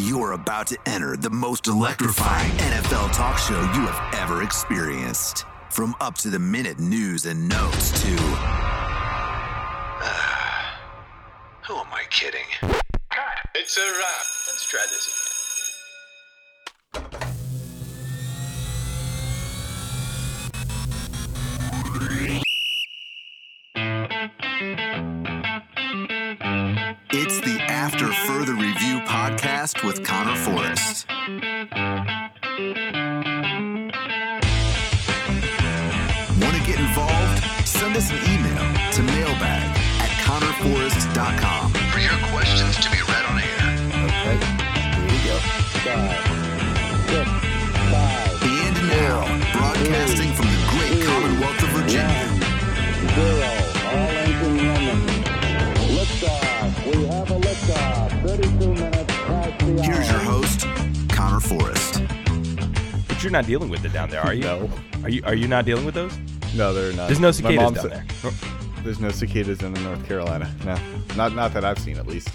You're about to enter the most electrifying NFL talk show you have ever experienced. From up to the minute news and notes to. Who am I kidding? It's a wrap. Let's try this again. Podcast with Conor Forrest. Want to get involved? Send us an email to mailbag at conorforrest.com for your questions to be read on air. Okay, here we go. Five, six, five, And now, broadcasting from the great Commonwealth of Virginia, zero. Conor Forrest. But you're not dealing with it down there, are you? No. Are you? Are you not dealing with those? No, they're not. There's no cicadas down said- there. There's no cicadas in North Carolina. No, not not that I've seen at least,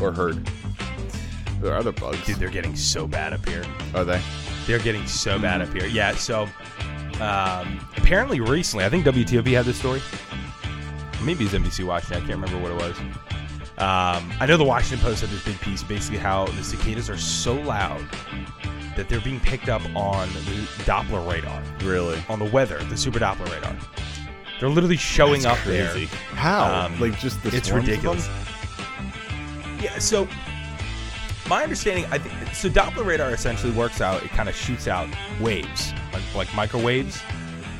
or heard. There are other bugs. Dude, they're getting so bad up here. Are they? They're getting so bad up here. Yeah. So, um, apparently recently, I think WTOP had this story. Maybe it's NBC Washington. I can't remember what it was. Um, I know the Washington Post had this big piece, basically how the cicadas are so loud that they're being picked up on the Doppler radar, Really? on the weather, the Super Doppler radar. They're literally showing That's up crazy. there. How? Um, like just the it's ridiculous. Yeah, so my understanding, I think, so Doppler radar essentially works out. It kind of shoots out waves, like like microwaves,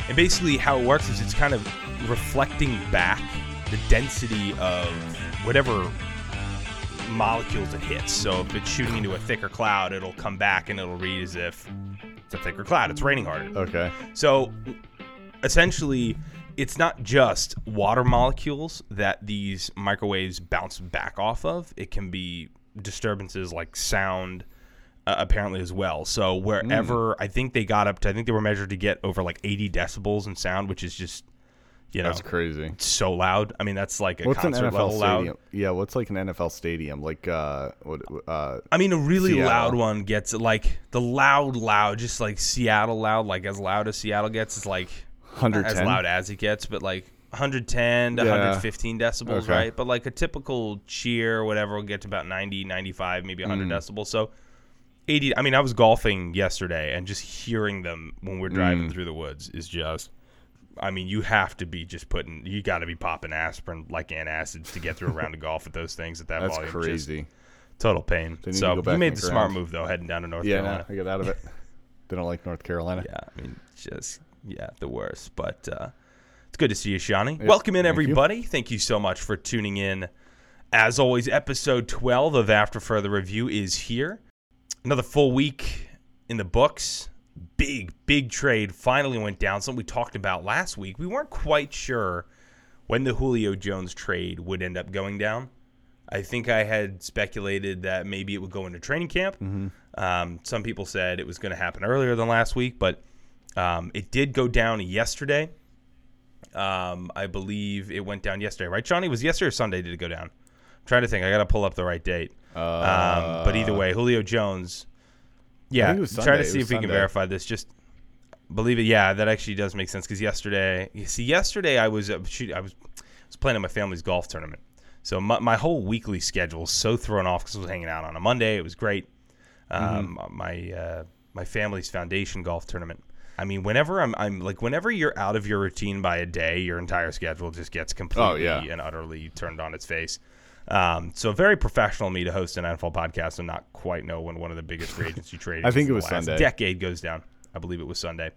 and basically how it works is it's kind of reflecting back the density of whatever molecules it hits. So if it's shooting into a thicker cloud, it'll come back and it'll read as if it's a thicker cloud. It's raining harder. Okay. So essentially, it's not just water molecules that these microwaves bounce back off of. It can be disturbances like sound, uh, apparently as well. So wherever I think they got up to, I think they were measured to get over like 80 decibels in sound, which is just, you know, That's crazy. so loud. I mean, that's like a What's an concert NFL level stadium? loud. Yeah, what's like an NFL stadium? Like uh, what? Uh, I mean, a really Seattle. loud one gets like the loud, loud, just like Seattle loud, like as loud as Seattle gets is like not as loud as it gets, but like 110 to Yeah. 115 decibels, Okay. right? But like a typical cheer or whatever will get to about 90, 95, maybe 100 Mm. decibels. So 80. I mean, I was golfing yesterday and just hearing them when we're driving Mm. through the woods is just. I mean, you have to be just putting. You got to be popping aspirin like antacids to get through a round of golf with those things at that that's volume. Just crazy. total pain. So you made the the smart move though, heading down to North Yeah, Carolina. I get out of it. they don't like North Carolina. Yeah, I mean, just yeah, the worst. But uh, it's good to see you, Shawnee. Yep, Welcome in, thank you. everybody. Thank you so much for tuning in. As always, episode 12 of After Further Review is here. Another full week in the books. Big, big trade finally went down. Something we talked about last week. We weren't quite sure when the Julio Jones trade would end up going down. I think I had speculated that maybe it would go into training camp. Um, some people said it was going to happen earlier than last week, but um, it did go down yesterday. Um, I believe it went down yesterday, right, Johnny? Was yesterday or Sunday did it go down? I'm trying to think. I got to pull up the right date. um, but either way, Julio Jones. Yeah, think it was try Sunday. to see if we can verify this. Just believe it. Yeah, that actually does make sense because yesterday, you see, yesterday I was uh, shoot, I was was playing in my family's golf tournament, so my, my whole weekly schedule was so thrown off because I was hanging out on a Monday. It was great. Um, My uh, my family's foundation golf tournament. I mean, whenever I'm, I'm like, whenever you're out of your routine by a day, your entire schedule just gets completely yeah. and utterly turned on its face. Um, so very professional of me to host an NFL podcast and not quite know when one of the biggest free agency trades I think it was Sunday. decade goes down. I believe it was Sunday.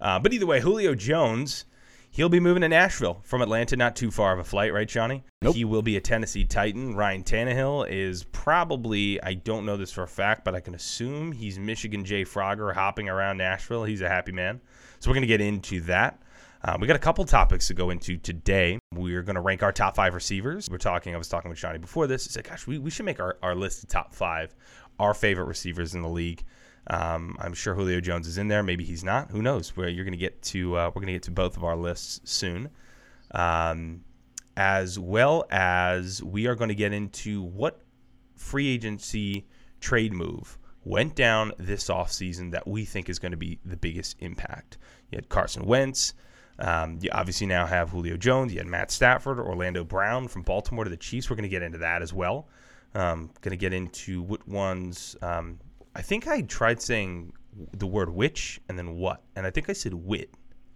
Uh, but either way, Julio Jones, he'll be moving to Nashville from Atlanta, not too far of a flight, right, Johnny? Nope. He will be a Tennessee Titan. Ryan Tannehill is probably, I don't know this for a fact, but I can assume he's Michigan Jay Frogger hopping around Nashville. He's a happy man. So we're going to get into that. Uh, we got a couple topics to go into today. We're going to rank our top five receivers. We're talking, I was talking with Johnny before this. He said, gosh, we, we should make our, our list of top five, our favorite receivers in the league. Um, I'm sure Julio Jones is in there. Maybe he's not. Who knows? Where you're going to get to, uh, we're going to get to both of our lists soon. Um, as well as we are going to get into what free agency trade move went down this offseason that we think is going to be the biggest impact. You had Carson Wentz. Um, you obviously now have Julio Jones. You had Matt Stafford, Orlando Brown from Baltimore to the Chiefs. We're going to get into that as well. Um, going to get into what ones. Um, I think I tried saying the word which and then what, and I think I said wit.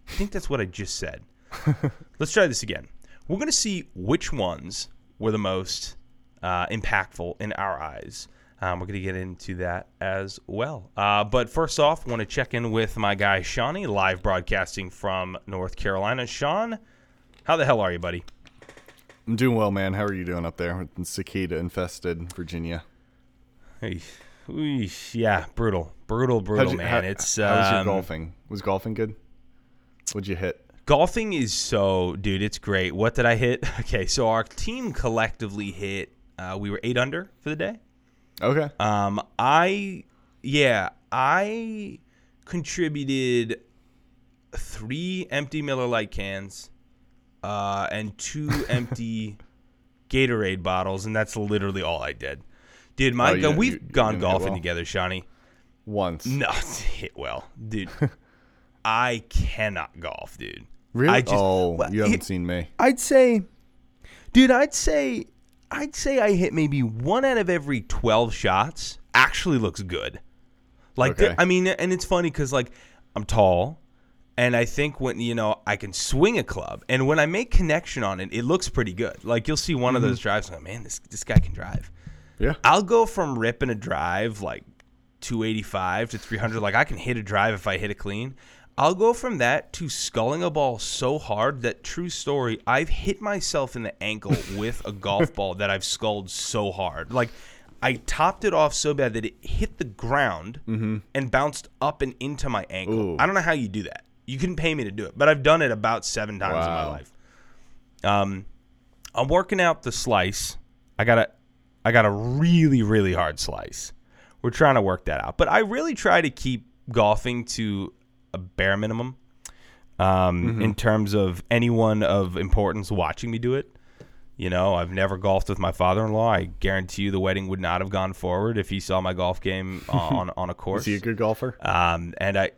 I think that's what I just said. Let's try this again. We're going to see which ones were the most uh, impactful in our eyes. Um, we're going to get into that as well. Uh, but first off, want to check in with my guy Shawnee, live broadcasting from North Carolina. Shawn, how the hell are you, buddy? I'm doing well, man. How are you doing up there in cicada infested Virginia? Hey, yeah, brutal, brutal, brutal, you- man. how- it's how was your um, golfing? Was golfing good? What'd you hit? golfing is so, dude. It's great. What did I hit? Okay, so our team collectively hit. Uh, we were eight under for the day. Okay. Um, I yeah, I contributed three empty Miller Lite cans, uh, and two empty Gatorade bottles, and that's literally all I did. Did my Oh, go? We've you- gone golfing well? together, Shawnee. Once. No, hit well, dude. I cannot golf, dude. Really? I just, oh, well, you haven't he- seen me. I'd say, dude, I'd say, I'd say I hit maybe one out of every twelve shots. Actually, looks good. Like, Okay. I mean, and it's funny because like I'm tall, and I think when you know I can swing a club, and when I make connection on it, it looks pretty good. Like you'll see one of those mm-hmm. drives, and like, man, this this guy can drive. Yeah. I'll go from ripping a drive like 285 to 300. Like I can hit a drive if I hit it clean. I'll go from that to sculling a ball so hard that true story, I've hit myself in the ankle with a golf ball that I've sculled so hard. Like I topped it off so bad that it hit the ground and bounced up and into my ankle. Ooh. I don't know how you do that. You couldn't pay me to do it, but I've done it about seven times in my life. Um, I'm working out the slice. I got a, I got a really really hard slice. We're trying to work that out, but I really try to keep golfing to a bare minimum. Um, in terms of anyone of importance watching me do it. You know, I've never golfed with my father-in-law. I guarantee you the wedding would not have gone forward if he saw my golf game on on a course. Is he a good golfer? Um, and I,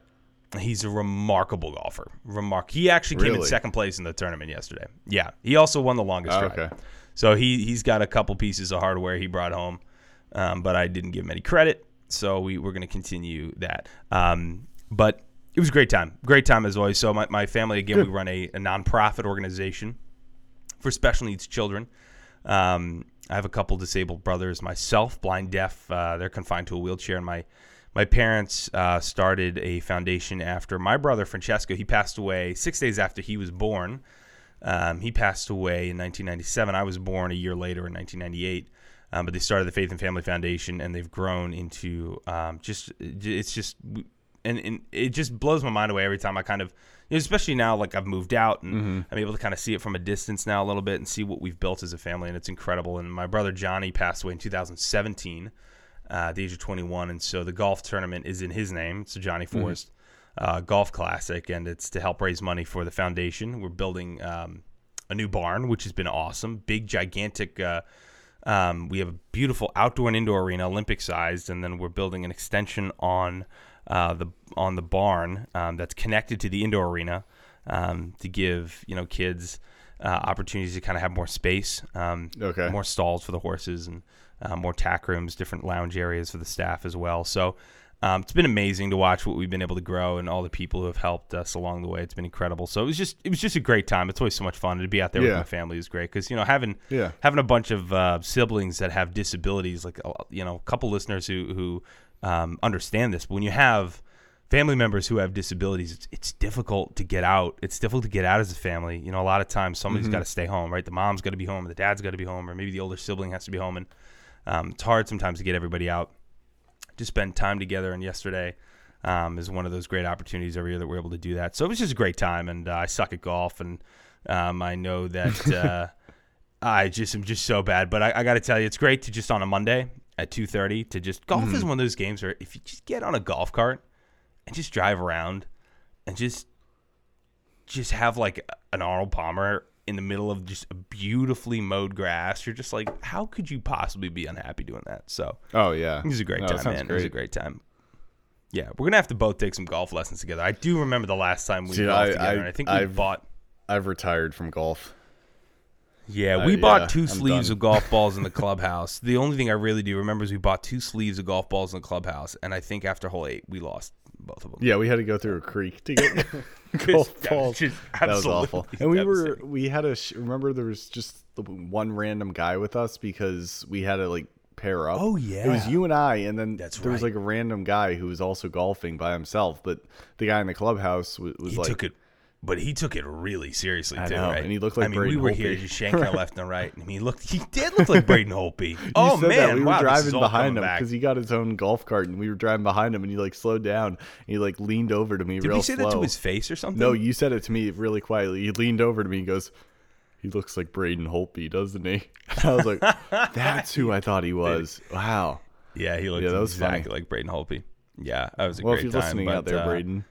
he's a remarkable golfer. Remark. He actually came in second place in the tournament yesterday. Yeah, he also won the longest Oh, drive. okay. So he he's got a couple pieces of hardware he brought home, um, but I didn't give him any credit. So we we're going to continue that. Um, but it was a great time. Great time as always. So my, my family again, we run a, a nonprofit organization for special needs children. Um, I have a couple disabled brothers myself, blind, deaf. Uh, they're confined to a wheelchair, and my my parents uh, started a foundation after my brother Francesco. He passed away six days after he was born. Um, he passed away in 1997. I was born a year later in 1998. Um, but they started the Faith and Family Foundation, and they've grown into um, just it's just and, and it just blows my mind away every time I kind of, especially now like I've moved out and I'm able to kind of see it from a distance now a little bit and see what we've built as a family, and it's incredible. And my brother Johnny passed away in 2017 uh, at the age of 21, and so the golf tournament is in his name. It's the Johnny Forrest uh, Golf Classic, and it's to help raise money for the foundation. We're building um, a new barn, which has been awesome. Big, gigantic. Uh, um, we have a beautiful outdoor and indoor arena, Olympic sized, and then we're building an extension on uh, the on the barn um, that's connected to the indoor arena um, to give you know kids uh, opportunities to kind of have more space, um, Okay. more stalls for the horses, and uh, more tack rooms, different lounge areas for the staff as well. So. Um, it's been amazing to watch what we've been able to grow and all the people who have helped us along the way. It's been incredible. So it was just it was just a great time. It's always so much fun to be out there with my family is great because you know having Yeah. having a bunch of uh, siblings that have disabilities, like uh, you know, a couple listeners who who um, understand this. But when you have family members who have disabilities, it's, it's difficult to get out. It's difficult to get out as a family. You know, a lot of times somebody's got to stay home, right? The mom's got to be home, the dad's got to be home, or maybe the older sibling has to be home, and um, it's hard sometimes to get everybody out to spend time together. And yesterday um, is one of those great opportunities every year that we're able to do that. So it was just a great time. And uh, I suck at golf, and um, I know that uh, I just am just so bad. But I, I got to tell you, it's great to just on a Monday at two thirty to just golf is mm-hmm. one of those games where if you just get on a golf cart and just drive around and just just have like an Arnold Palmer in the middle of just beautifully mowed grass. You're just like, how could you possibly be unhappy doing that? So Oh yeah, it was a great No, time, man. It was a great time. Yeah, we're gonna have to both take some golf lessons together. I do remember the last time we Dude, golfed I- together, I- and I think we I've- bought. I've retired from golf. Yeah, Uh, we bought yeah, two I'm sleeves done. of golf balls in the clubhouse. the only thing I really do remember is we bought two sleeves of golf balls in the clubhouse, and I think after hole eight we lost both of them. Yeah, we had to go through a creek to get golf that was balls. That was awful. And we were we had a sh- remember there was just the one random guy with us because we had to like pair up. Oh, yeah, it was you and I, and then That's there was like a random guy who was also golfing by himself. But the guy in the clubhouse was, was He like, took it, but he took it really seriously I too, know, right? and he looked like Braden. I mean, Braden we were here Holtby. just shanking left and right. I mean, he looked, he did look like Braden. You oh man, that. we were wow, driving behind him because he got his own golf cart, and we were driving behind him, and he like slowed down. And he like leaned over to me Did real we say slow. that to his face or something? No, you said it to me really quietly. He leaned over to me and goes, "He looks like Braden Holtby, doesn't he?" I was like, "That's who I thought he was." Wow. Yeah, he looked Yeah, that was exactly funny. like Braden Holtby. Yeah, that was a Well, if you're time. listening but, out there, uh, Braden,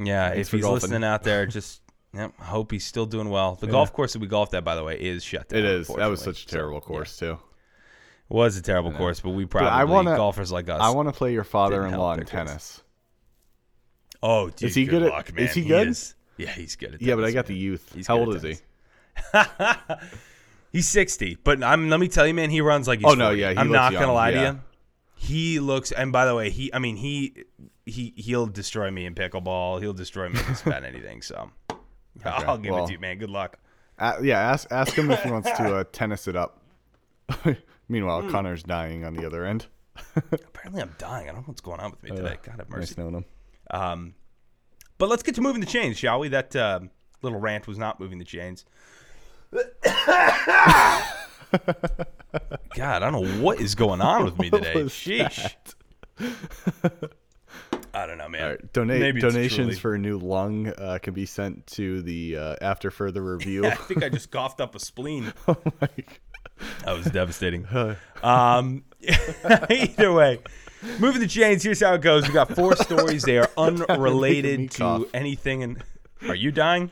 Yeah, Thanks if he's golfing. listening out there, just yep, hope he's still doing well. The golf course that we golfed at, by the way, is shut down. it is. That was such a So, terrible yeah. course too. It was a terrible course, but we probably I wanna- golfers like us. I want to play your father-in-law in tennis. oh, dude, Is he good at- luck, man. is he good? is. Yeah, he's good at. Yeah, but I tennis, got the youth. He's How old is he? He's sixty, but I'm. Let me tell you, man, he runs like he's. Oh, no, yeah, he I'm not gonna lie yeah. to you. He looks, and by the way, he. I mean, he. He he'll destroy me in pickleball. He'll destroy me in about anything. So, I'll give it to you, man. Good luck. Uh, yeah, ask ask him if he wants to uh, tennis it up. Meanwhile, Hmm. Conor's dying on the other end. Apparently, I'm dying. I don't know what's going on with me today. God have mercy. Nice knowing him. Um, but let's get to moving the chains, shall we? That uh, little rant was not moving the chains. God, I don't know what is going on with me today. Sheesh. I don't know, man. All right, donate Maybe donations for a new lung uh, can be sent to the uh, after further review. I think I just coughed up a spleen. oh my That was devastating. Um, either way, moving the chains. Here's how it goes. We got four stories. They are unrelated to cough. anything. And are you dying?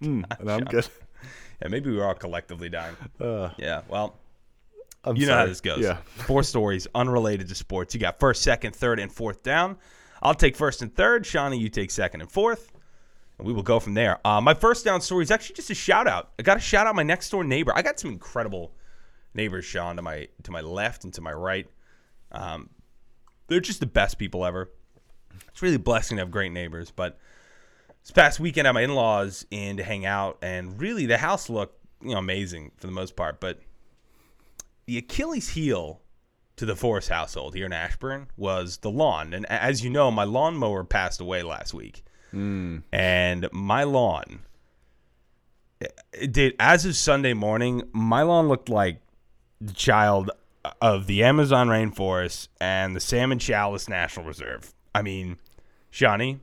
and I'm good. Yeah, maybe we're all collectively dying. yeah. Well, I'm you know how this goes. Yeah. Four stories unrelated to sports. You got first, second, third, and fourth down. I'll take first and third. Shawnee, you take second and fourth. And we will go from there. Uh, my first down story is actually just a shout out. I got to shout out my next door neighbor. I got some incredible neighbors, Shawn, to my to my left and to my right. Um, they're just the best people ever. It's really a blessing to have great neighbors. But this past weekend, I had my in laws in to hang out, and really the house looked you know amazing for the most part. But the Achilles heel to the Forrest household here in Ashburn was the lawn. And as you know, my lawnmower passed away last week. Hmm. And my lawn, it did, as of Sunday morning, my lawn looked like the child of the Amazon rainforest and the Salmon-Challis National Reserve. I mean, Shawnee,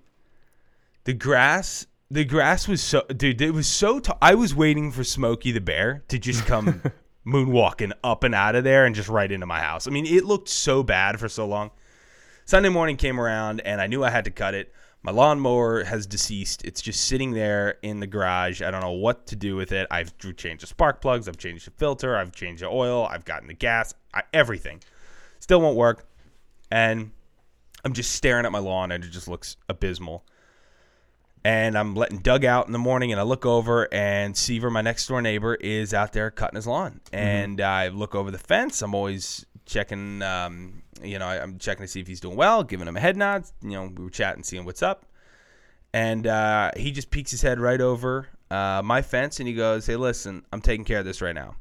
the grass, the grass was so, dude, it was so. T- I was waiting for Smokey the Bear to just come moonwalking up and out of there and just right into my house. I mean, it looked so bad for so long. Sunday morning came around and I knew I had to cut it. My lawnmower has deceased. It's just sitting there in the garage. I don't know what to do with it. I've changed the spark plugs. I've changed the filter. I've changed the oil. I've gotten the gas. I, everything. Still won't work. And I'm just staring at my lawn and it just looks abysmal. And I'm letting Doug out in the morning and I look over and Seaver, my next door neighbor, is out there cutting his lawn. And I look over the fence. I'm always checking, um, you know, I'm checking to see if he's doing well, giving him a head nod. You know, we were chatting, seeing what's up. And uh, he just peeks his head right over uh, my fence and he goes, Hey, listen, I'm taking care of this right now.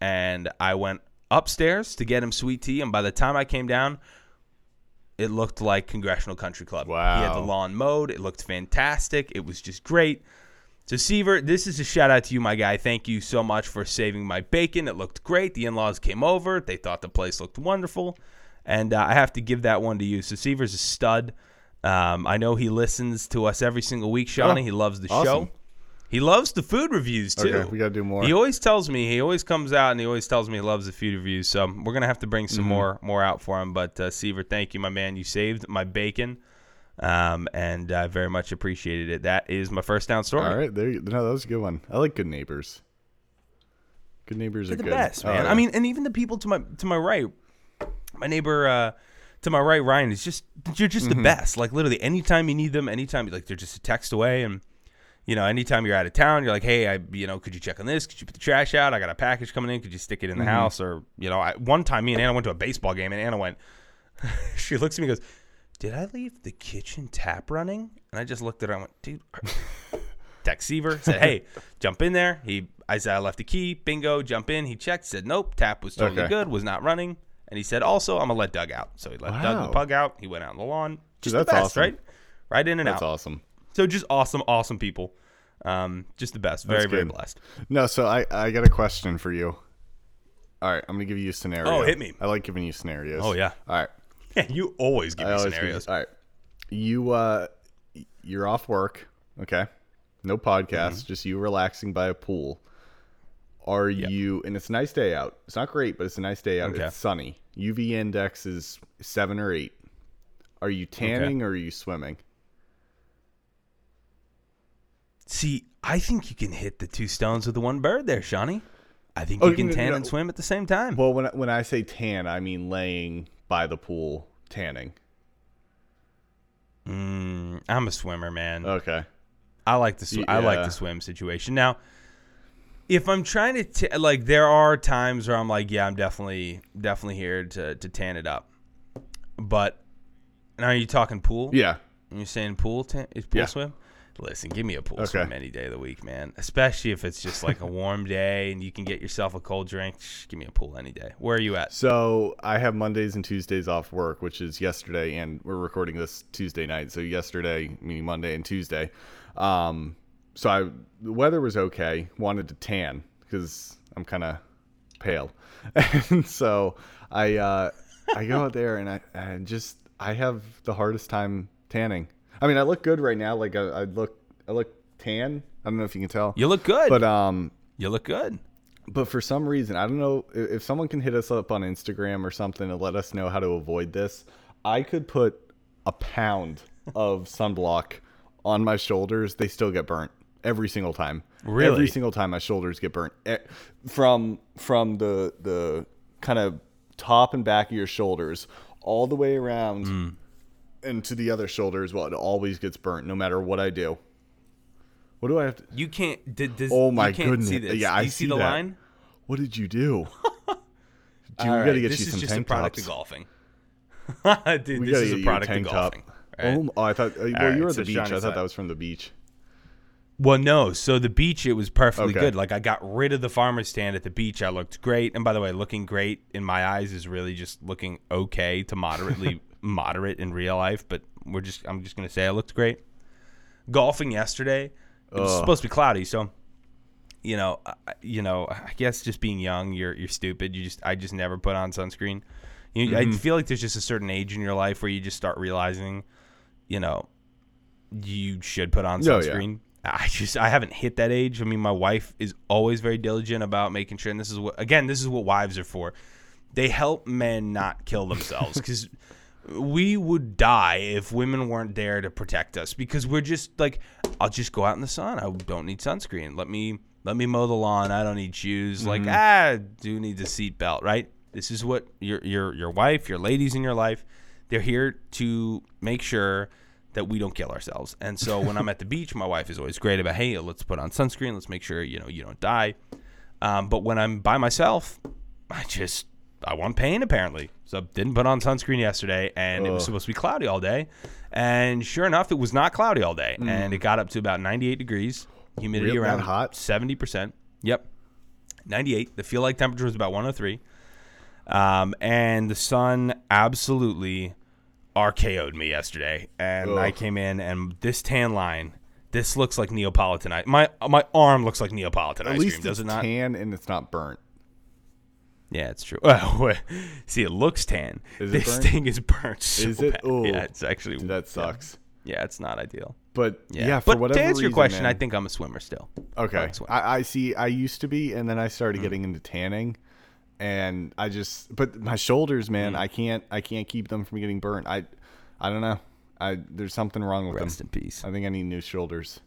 And I went upstairs to get him sweet tea. And by the time I came down, it looked like Congressional Country Club. Wow. He had the lawn mowed. It looked fantastic. It was just great. So, Seaver, this is a shout out to you, my guy. Thank you so much for saving my bacon. It looked great. The in laws came over. They thought the place looked wonderful. And uh, I have to give that one to you. So, Seaver's a stud. Um, I know he listens to us every single week, Shawnee. Oh, he loves the awesome. show. He loves the food reviews, too. Okay, we gotta do more. He always tells me. He always comes out and he always tells me he loves the food reviews. So we're gonna have to bring Mm-hmm. some more more out for him. But uh, Seaver, thank you, my man. You saved my bacon. um, and I very much appreciated it. That is my first down story. All right, there. You, no, that was a good one. I like good neighbors. Good neighbors They're are the good. best, Oh, man. yeah. I mean, and even the people to my to my right, my neighbor uh, to my right, Ryan is just you're just Mm-hmm. the best. Like literally, anytime you need them, anytime like they're just a text away, and you know, anytime you're out of town, you're like, hey, I you know, could you check on this? Could you put the trash out? I got a package coming in. Could you stick it in the Mm-hmm. house? Or you know, I, one time me and Anna went to a baseball game, and Anna went. she looks at me and goes, "Did I leave the kitchen tap running?" And I just looked at her and went, "Dude." Seaver said, "Hey, jump in there." He, I said, "I left the key." Bingo, jump in. He checked, said, "Nope, tap was totally Okay. good, was not running." And he said, "Also, I'm gonna let Doug out." So he let Doug and Wow. Pug out. He went out on the lawn. Just that's the best, awesome. right? Right in and That's out. That's awesome. So just awesome, awesome people. Um, just the best. Very, very blessed. No, so I I got a question for you. All right, I'm gonna give you a scenario. Oh, hit me. I like giving you scenarios. Oh, yeah. All right. Yeah, you always give I me always give scenarios. you- all right. You uh, you're off work. Okay. No podcast. Mm-hmm. Just you relaxing by a pool. Are you? And it's a nice day out. It's not great, but it's a nice day out. Okay. It's sunny. UV index is seven or eight. Are you tanning or are you swimming? See, I think you can hit the two stones with the one bird there, Shawnee. I think Oh, you can tan no. and swim at the same time. Well, when I- when I say tan, I mean laying by the pool tanning. Mm, I'm a swimmer, man. Okay. I like the sw- Y- I like the swim situation. Now, if I'm trying to t- like, there are times where I'm like, yeah, I'm definitely definitely here to to tan it up. But now are you talking pool? Yeah. You're saying pool tan is pool Yeah. swim? Listen, give me a pool Okay. swim any day of the week, man. Especially if it's just like a warm day and you can get yourself a cold drink. Shh, give me a pool any day. Where are you at? So I have Mondays and Tuesdays off work, which is yesterday, and we're recording this Tuesday night. So yesterday, meaning Monday and Tuesday. Um, so I the weather was okay. Wanted to tan because I'm kind of pale, and so I uh, I go out there and I, I just I have the hardest time tanning. I mean, I look good right now. Like I, I look I look tan. I don't know if you can tell. You look good. But um, you look good. but for some reason, I don't know if someone can hit us up on Instagram or something to let us know how to avoid this. I could put a pound of sunblock on my shoulders; they still get burnt every single time. Really? every single time my shoulders get burnt Eh, from from the the kind of top and back of your shoulders all the way around Hmm. and to the other shoulder as well. It always gets burnt, no matter what I do. What do I have to? You can't. Did, does, Oh my you can't goodness! See this. Yeah, Do I you see, see the that. line. What did you do? Dude, we gotta right, get this you is some just tank a product of golfing. Dude, We this is a product of golfing. right? Oh, oh, I thought. Uh, well, you were at so the beach. I thought that was from the beach. Well, no. So the beach, it was perfectly Okay. good. Like I got rid of the farmer's stand at the beach. I looked great. And by the way, looking great in my eyes is really just looking okay to moderately moderate in real life. But we're just, I'm just gonna say I looked great. Golfing yesterday, it was Ugh. supposed to be cloudy, so you know, I- you know, I guess just being young, you're you're stupid. You just, I just never put on sunscreen. You, I mm-hmm. feel like there's just a certain age in your life where you just start realizing, you know, you should put on Oh, yeah. sunscreen. I just I haven't hit that age. I mean, my wife is always very diligent about making sure, and this is what again, this is what wives are for. They help men not kill themselves because we would die if women weren't there to protect us. Because we're just like, I'll just go out in the sun. I don't need sunscreen. Let me let me mow the lawn. I don't need shoes. Like ah, do need the seatbelt, right? This is what your your your wife, your ladies in your life, they're here to make sure that we don't kill ourselves. And so when I'm at the beach, my wife is always great about, hey, let's put on sunscreen. Let's make sure you know you don't die. Um, but when I'm by myself, I just I want pain apparently. So didn't put on sunscreen yesterday, and it was supposed to be cloudy all day. And sure enough, it was not cloudy all day, and it got up to about 98 degrees, humidity that around hot? 70 percent. Yep, 98. The feel like temperature was about 103. Um, and the sun absolutely RKO'd me yesterday. And I came in, and this tan line, this looks like Neapolitan ice. My my arm looks like Neapolitan At ice least cream, does it's it not? tan and it's not burnt. Yeah, it's true. Well, see, it looks tan. Is this thing is burnt. So Is it? bad. Ooh. Yeah, it's actually Dude, that sucks. Yeah, it's not ideal. But Yeah, yeah, for but whatever to answer your reason, question, I think I'm a swimmer still. Okay. swim. I, I see. I used to be, and then I Mm. started getting into tanning, and I just. But my shoulders, Mm. man, I can't. I can't keep them from getting burnt. I, I don't know. I there's something wrong with Rest them. in peace. I think I need new shoulders.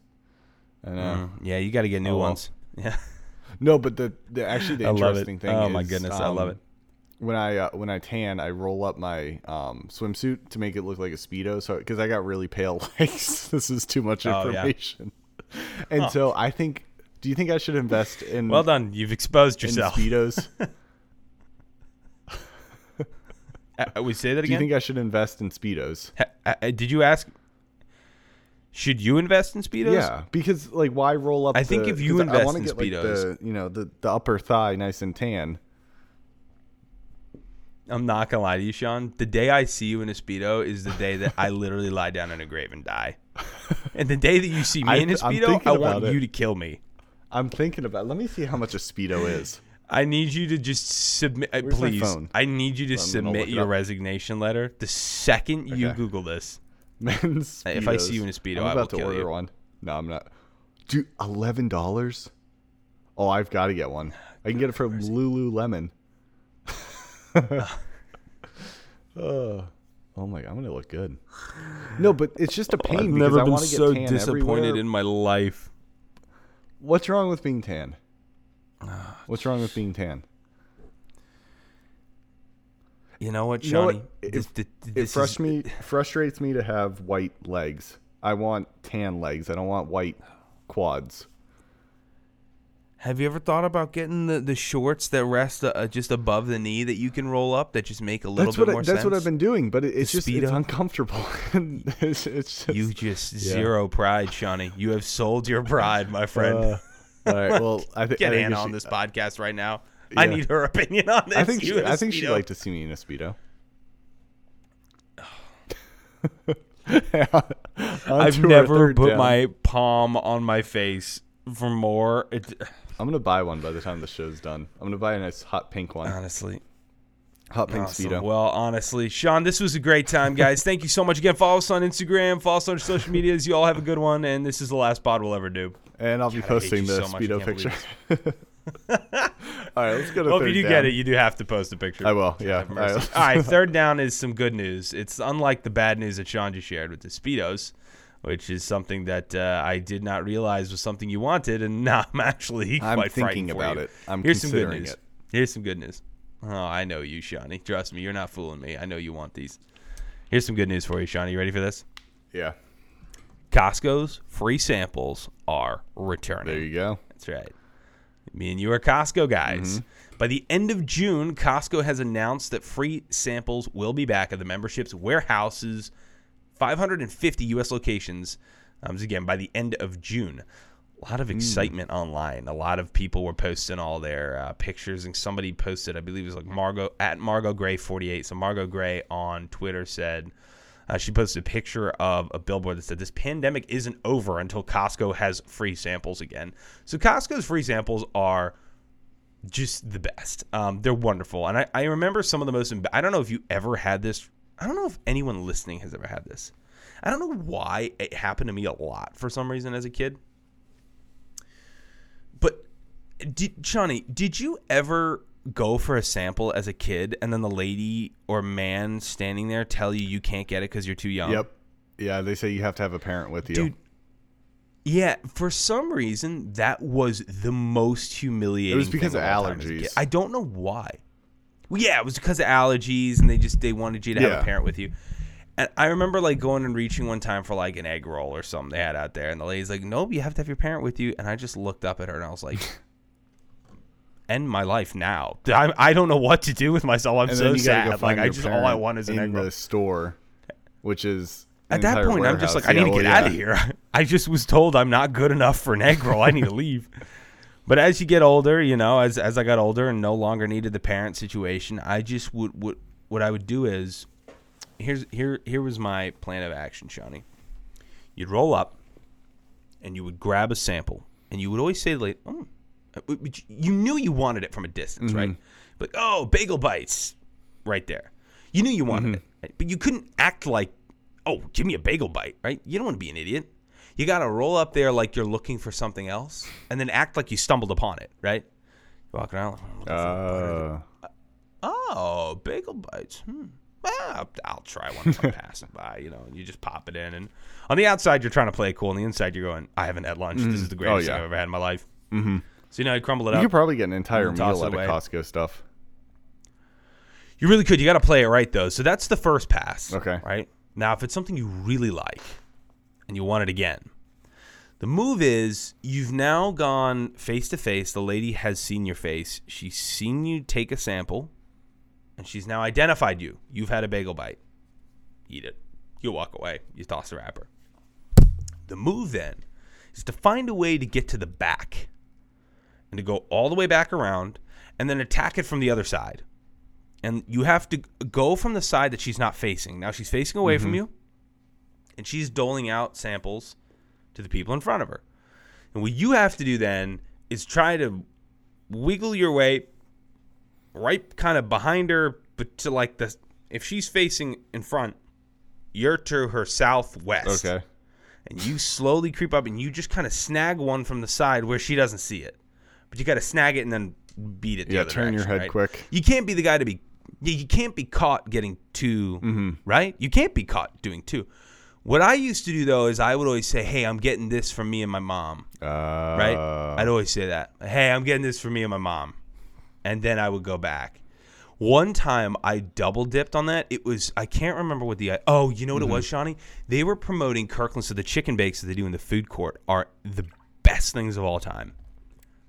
And uh, Mm, yeah, you got to get new Oh, well. ones. Yeah. No, but the, the actually the I interesting it. thing. Oh, my is, goodness, I love um, it. When I uh, when I tan, I roll up my um, swimsuit to make it look like a speedo. So because I got really pale legs, this is too much Oh, yeah. information. And so I think. Do you think I should invest in Well done. You've exposed in yourself. speedos? Uh, we say that again. Do you think I should invest in speedos? Ha- uh, uh, did you ask? Should you invest in speedos? Yeah, because like, why roll up? I think the- if you 'cause I invest wanna in get, like, Speedos- the, you know, the the upper thigh nice and tan. I'm not gonna lie to you, Shawn. The day I see you in a speedo is the day that I literally lie down in a grave and die. And the day that you see me I in a speedo, I want it. you to kill me. I'm thinking about. Let me see how much a speedo is. I need you to just submit. uh, Where's please? I need you to I'm submit your resignation letter the second you Okay. Google this. Men's Hey, if I see you in a Speedo, I'm I about will to kill order you. one. No, I'm not. Dude, eleven dollars. Oh, I've got to get one. I can get it from Lululemon. oh, oh my! I'm gonna look good. No, but it's just a pain I've never I been want get so tan disappointed everywhere. in my life. What's wrong with being tan? What's wrong with being tan? You know what, You know Johnny? what? It- It this is- frustrates me. Frustrates me to have white legs. I want tan legs. I don't want white quads. Have you ever thought about getting the, the shorts that rest uh, just above the knee that you can roll up that just make a little That's bit what I, more that's sense? That's what I've been doing, but it, it's just it's uncomfortable. It's, it's just, You just zero pride, Shawnee. You have sold your pride, my friend. Uh, all right. Well, I, th- Get I think on this podcast right now. I need her opinion on this. I think You she, in a I think she'd like to see me in a speedo. I've never put my palm on my face for more. It, I'm gonna buy one by the time the show's done. I'm gonna buy a nice hot pink one. honestly, Hot pink Awesome. speedo. Well, honestly, Shawn, this was a great time, guys. Thank you so much again. Follow us on Instagram, follow us on our social medias. You all have a good one, and this is the last pod we'll ever do. and I'll be God, I hate posting you the so speedo picture. all right, let's go to Well, if you do down. get it, you do have to post a picture. I will. Yeah. All right. All right, third down is some good news. It's unlike the bad news that Shawn just shared with the Speedos, which is something that uh, I did not realize was something you wanted, and now I'm actually I'm quite thinking about it. I'm Here's some good news. it. Here's some good news. Oh, I know you, Shawnee. Trust me, you're not fooling me. I know you want these. Here's some good news for you, Shawnee. You ready for this? Yeah. Costco's free samples are returning. There you go. That's right. Me and you are Costco guys. By the end of June, Costco has announced that free samples will be back at the membership's warehouses, 550 U.S. locations. Um, again, by the end of June. A lot of excitement online. A lot of people were posting all their uh, pictures, and somebody posted, I believe it was like Margot at Margot Gray 48. So Margot Gray on Twitter said, uh, she posted a picture of a billboard that said, This pandemic isn't over until Costco has free samples again. So, Costco's free samples are just the best. Um, they're wonderful. And I, I remember some of the most, I don't know if you ever had this. I don't know if anyone listening has ever had this. I don't know why it happened to me a lot for some reason as a kid. But, did, Shawnee, did you ever go for a sample as a kid and then the lady or man standing there tell you you can't get it because you're too young? Yep. Yeah, they say you have to have a parent with you. Dude, Yeah, for some reason that was the most humiliating. It was because of all time as a allergies. I don't know why. Well, yeah, it was because of allergies, and they just they wanted you to have a parent with you. And I remember like going and reaching one time for like an egg roll or something they had out there, and the lady's like, "Nope, you have to have your parent with you." And I just looked up at her and I was like, "End my life now. I, I don't know what to do with myself. I'm and so then you gotta sad. Like I just all I want is an in egg roll." the store, which is At that point, I'm just like, I need Yeah, to get well, out of here. I just was told I'm not good enough for an egg roll. I need to leave. But as you get older, you know, as as I got older and no longer needed the parent situation, I just would would what I would do is here's here here was my plan of action, Shawnee. You'd roll up and you would grab a sample and you would always say like, oh, you knew you wanted it from a distance, Mm-hmm. right? Like, oh, bagel bites, right there. You knew you wanted Mm-hmm. it, right? but you couldn't act like, oh, give me a bagel bite, right? You don't want to be an idiot. You got to roll up there like you're looking for something else, and then act like you stumbled upon it, right? You're walking around. Like, "I'm looking for butter." Uh, oh, bagel bites. Hmm. ah, I'll, try one if I'm passing by. You know, and you just pop it in, and on the outside you're trying to play cool, on the inside you're going, I haven't had lunch. This is the greatest Oh, yeah. thing I've ever had in my life. Mm-hmm. So you know, you crumble it up. You up. could probably get an entire and toss meal it out of. Costco stuff. You really could. You got to play it right though. So that's the first pass. Okay. Right now, if it's something you really like and you want it again, the move is you've now gone face to face. The lady has seen your face. She's seen you take a sample, and she's now identified you. You've had a bagel bite. Eat it. You walk away. You toss the wrapper. The move then is to find a way to get to the back and to go all the way back around and then attack it from the other side and you have to go from the side that she's not facing. Now she's facing away from mm-hmm. you, and she's doling out samples to the people in front of her. And what you have to do then is try to wiggle your way right kind of behind her, but to like the if she's facing in front, you're to her southwest. Okay. And you slowly creep up and you just kind of snag one from the side where she doesn't see it. But you got to snag it and then beat it. The Yeah, turn your head right? quick. You can't be the guy to be. You can't be caught getting 2 Mm-hmm. right? You can't be caught doing two. What I used to do though is I would always say, "Hey, I'm getting this for me and my mom." Uh, Right? I'd always say that. Hey, I'm getting this for me and my mom, and then I would go back. One time I double dipped on that. It was I can't remember what the oh you know what it was, Shawnee? They were promoting Kirkland. So the chicken bakes that they do in the food court are the best things of all time.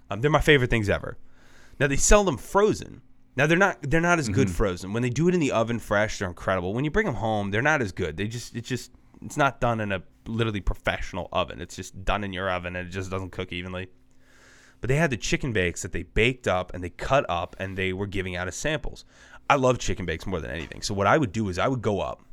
Um, they're my favorite things ever. Now they sell them frozen. Now they're not they're not as good frozen. When they do it in the oven fresh, they're incredible. When you bring them home, they're not as good. They just it's just it's not done in a literally professional oven. It's just done in your oven and it just doesn't cook evenly. But they had the chicken bakes that they baked up and they cut up and they were giving out as samples. I love chicken bakes more than anything. So what I would do is I would go up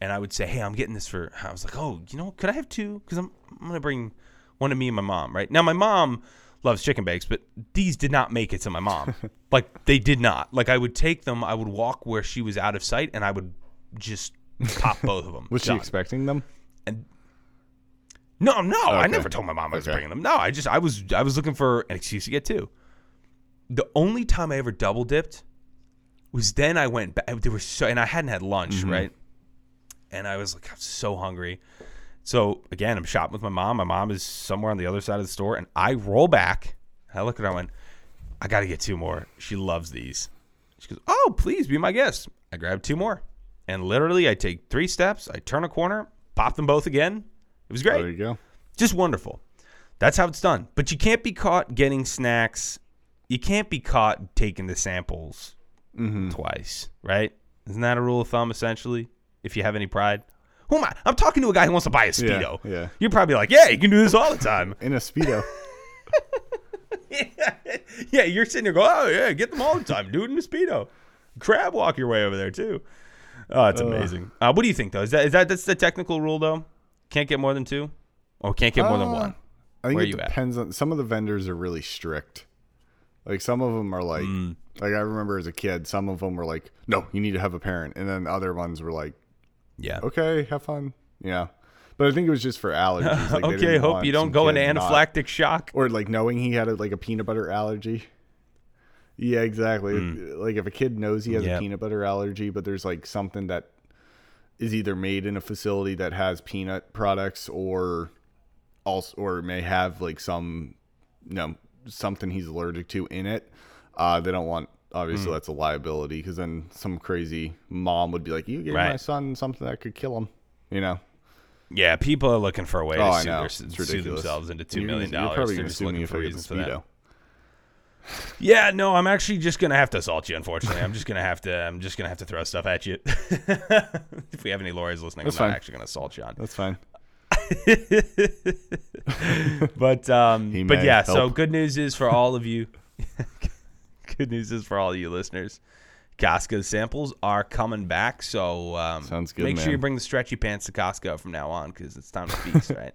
and I would say, "Hey, I'm getting this for." I was like, "Oh, you know, could I have two? Because I'm I'm gonna bring one to me and my mom, right?" Now my mom loves chicken bakes, but these did not make it to my mom. like they did not. Like I would take them, I would walk where she was out of sight, and I would just pop both of them. was she expecting them? And no, no, I never told my mom I was Okay. bringing them. No, I just I was I was looking for an excuse to get two. The only time I ever double dipped was then I went back. There was so, and I hadn't had lunch, Mm-hmm. right? And I was like, I'm so hungry. So again, I'm shopping with my mom. My mom is somewhere on the other side of the store, and I roll back. I look at her. I went, I got to get two more. She loves these. She goes, Oh, please be my guest. I grab two more, and literally, I take three steps. I turn a corner, pop them both again. It was great There you go. just wonderful. That's how it's done. But you can't be caught getting snacks. You can't be caught taking the samples mm-hmm. twice, right? Isn't that a rule of thumb essentially? If you have any pride. Who am I? I'm talking to a guy who wants to buy a speedo. yeah. You're probably like, yeah, you can do this all the time. In a speedo. yeah, you're sitting there going, oh yeah, get them all the time, dude, in a speedo. Crab walk your way over there too. Oh, it's amazing. Uh, what do you think though? Is that is that that's the technical rule though? Can't get more than two, or can't get more than Uh, one. I think Where it you at? depends on some of the vendors are really strict. Like some of them are like Mm. like I remember as a kid, some of them were like, "No, you need to have a parent." And then other ones were like, Yeah. "Okay, have fun." Yeah. But I think it was just for allergies. Like, okay, hope you don't go into kid not- anaphylactic shock. or like knowing he had a, like a peanut butter allergy. Yeah, exactly. Like if a kid knows he has. Yep. a peanut butter allergy, but there's like something that is either made in a facility that has peanut products or also or may have like some you know something he's allergic to in it. Uh, they don't want obviously Hmm. that's a liability because then some crazy mom would be like, "You gave my son something that could kill him," you know. Yeah, people are looking for a way Oh, to sue, their, sue themselves into two million dollars. probably They're just looking for I get the reasons for that. Yeah, no, I'm actually just gonna have to assault you. Unfortunately, I'm just gonna have to. I'm just gonna have to throw stuff at you. if we have any lawyers listening, That's I'm not actually gonna assault you on. That's fine. But um, but yeah. So good news is for all of you. good news is for all you listeners. Costco samples are coming back, so um, Sounds good, Make sure you bring the stretchy pants to Costco from now on because it's time to feast, right?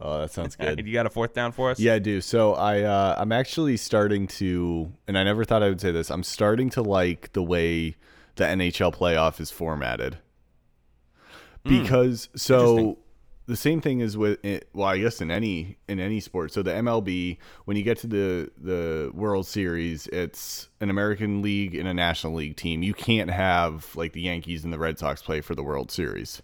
Oh, that sounds good. you got a fourth down for us? Yeah, I do. So I uh, I'm actually starting to, and I never thought I would say this. I'm starting to like the way the NHL playoff is formatted Hmm. because so the same thing is with it, well, I guess in any in any sport. So the MLB, when you get to the the World Series, it's an American League and a National League team. You can't have like the Yankees and the Red Sox play for the World Series.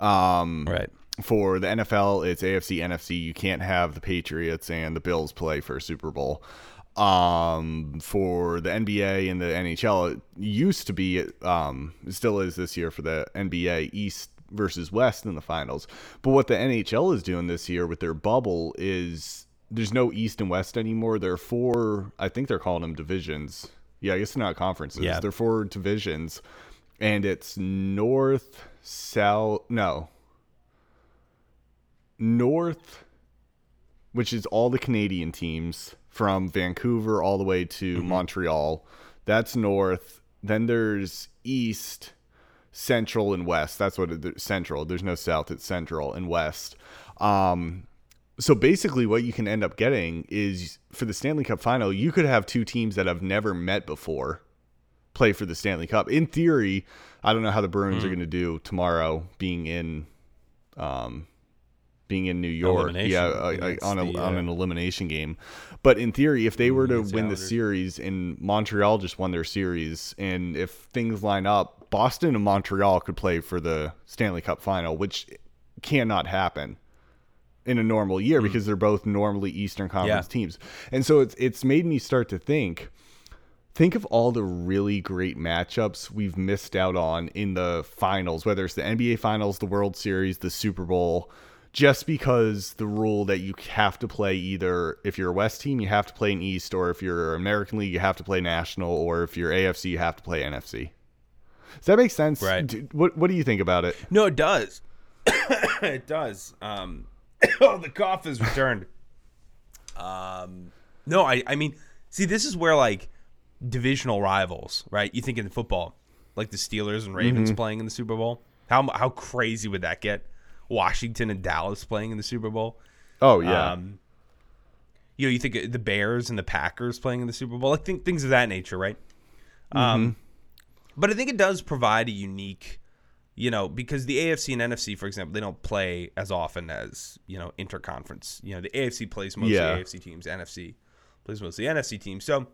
Um, Right. For the NFL, it's AFC, NFC. You can't have the Patriots and the Bills play for a Super Bowl. Um, for the NBA and the NHL, it used to be, um, it still is this year for the NBA East versus West in the finals. But what the NHL is doing this year with their bubble is there's no East and West anymore. There are four, I think they're calling them divisions. Yeah, I guess they're not conferences. Yeah. They're four divisions, and it's North, South, no, North, which is all the Canadian teams from Vancouver all the way to mm-hmm. Montreal. That's North. Then there's East, Central, and West. That's what it, Central. There's no South. It's Central and West. Um, so basically, what you can end up getting is for the Stanley Cup final, you could have two teams that have never met before play for the Stanley Cup. In theory, I don't know how the Bruins are going to do tomorrow, being in, um, being in New York, yeah, uh, uh, on a, the, on uh, an elimination game. But in theory, if they were to win the series and Montreal just won their series, and if things line up, Boston and Montreal could play for the Stanley Cup final, which cannot happen in a normal year because they're both normally Eastern Conference Yeah. teams. And so it's it's made me start to think think of all the really great matchups we've missed out on in the finals, whether it's the NBA finals, the World Series, the Super Bowl, just because the rule that you have to play either if you're a West team, you have to play an East, or if you're American League, you have to play National, or if you're AFC, you have to play NFC. Does that make sense? Right. Do- What What do you think about it? No, it does. it does. Um, oh, the cough is returned. Um, no, I, I mean, see, this is where like divisional rivals, right? You think in football, like the Steelers and Ravens playing in the Super Bowl. How how crazy would that get? Washington and Dallas playing in the Super Bowl. Oh yeah, Um, you know, you think the Bears and the Packers playing in the Super Bowl, like think, things of that nature, right? Um, but I think it does provide a unique, you know, because the AFC and NFC, for example, they don't play as often as you know interconference. You know, the AFC plays mostly Yeah. AFC teams, NFC plays mostly NFC teams. So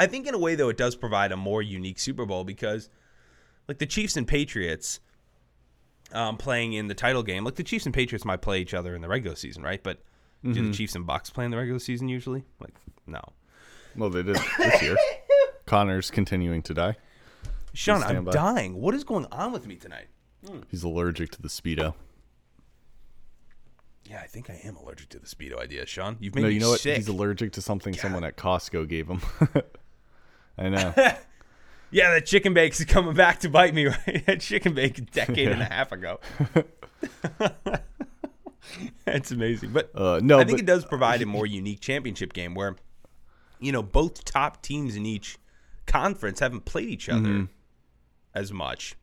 I think in a way though, it does provide a more unique Super Bowl because, like the Chiefs and Patriots. Um, playing in the title game, like the Chiefs and Patriots might play each other in the regular season, right? But do Mm-hmm. the Chiefs and Bucks play in the regular season usually? Like, no. well they did this year. Conor's continuing to die. Shawn, I'm by. dying. What is going on with me tonight? He's allergic to the speedo. Yeah, I think I am allergic to the speedo idea, Shawn. You've made No, me you know what? sick. He's allergic to something someone at Costco gave him. I know. yeah, that chicken bake is coming back to bite me, right? that chicken bake a decade and a half ago. That's amazing. But Uh, no, I think but- it does provide a more unique championship game where, you know, both top teams in each conference haven't played each other Mm-hmm. as much.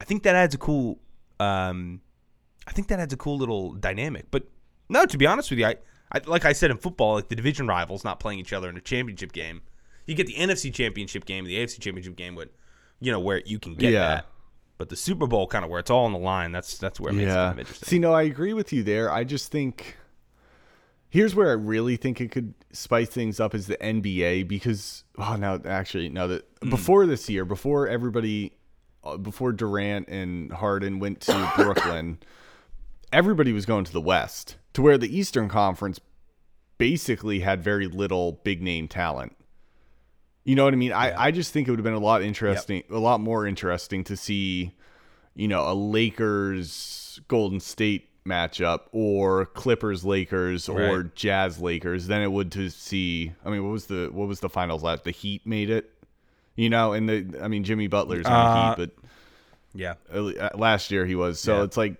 I think that adds a cool, um, I think that adds a cool little dynamic. But no, to be honest with you, I, I like I said in football, like the division rivals not playing each other in a championship game. You get the NFC championship game, the AFC championship game, with you know where you can get Yeah. that. But the Super Bowl, kind of where it's all on the line. That's that's where it makes it kind yeah. of interesting. See, no, I agree with you there. I just think here's where I really think it could spice things up is the NBA because oh now actually now that Hmm. before this year, before everybody, uh, before Durant and Harden went to Brooklyn, everybody was going to the West to where the Eastern Conference basically had very little big name talent. You know what I mean? I, I just think it would have been a lot interesting, a lot more interesting to see, you know, a Lakers Golden State matchup or Clippers Lakers or Jazz Lakers than it would to see. I mean, what was the what was the finals last? The Heat made it. You know, and the I mean Jimmy Butler's on the Uh, Heat, but yeah, uh, last year he was. So Yeah. it's like,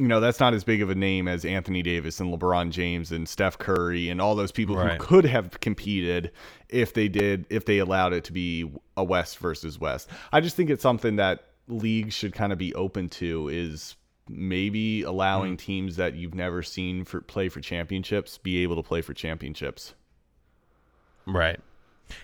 you know, that's not as big of a name as Anthony Davis and LeBron James and Steph Curry and all those people Right. who could have competed if they did, if they allowed it to be a West versus West. I just think it's something that leagues should kind of be open to is maybe allowing Hmm. teams that you've never seen for play for championships be able to play for championships. right.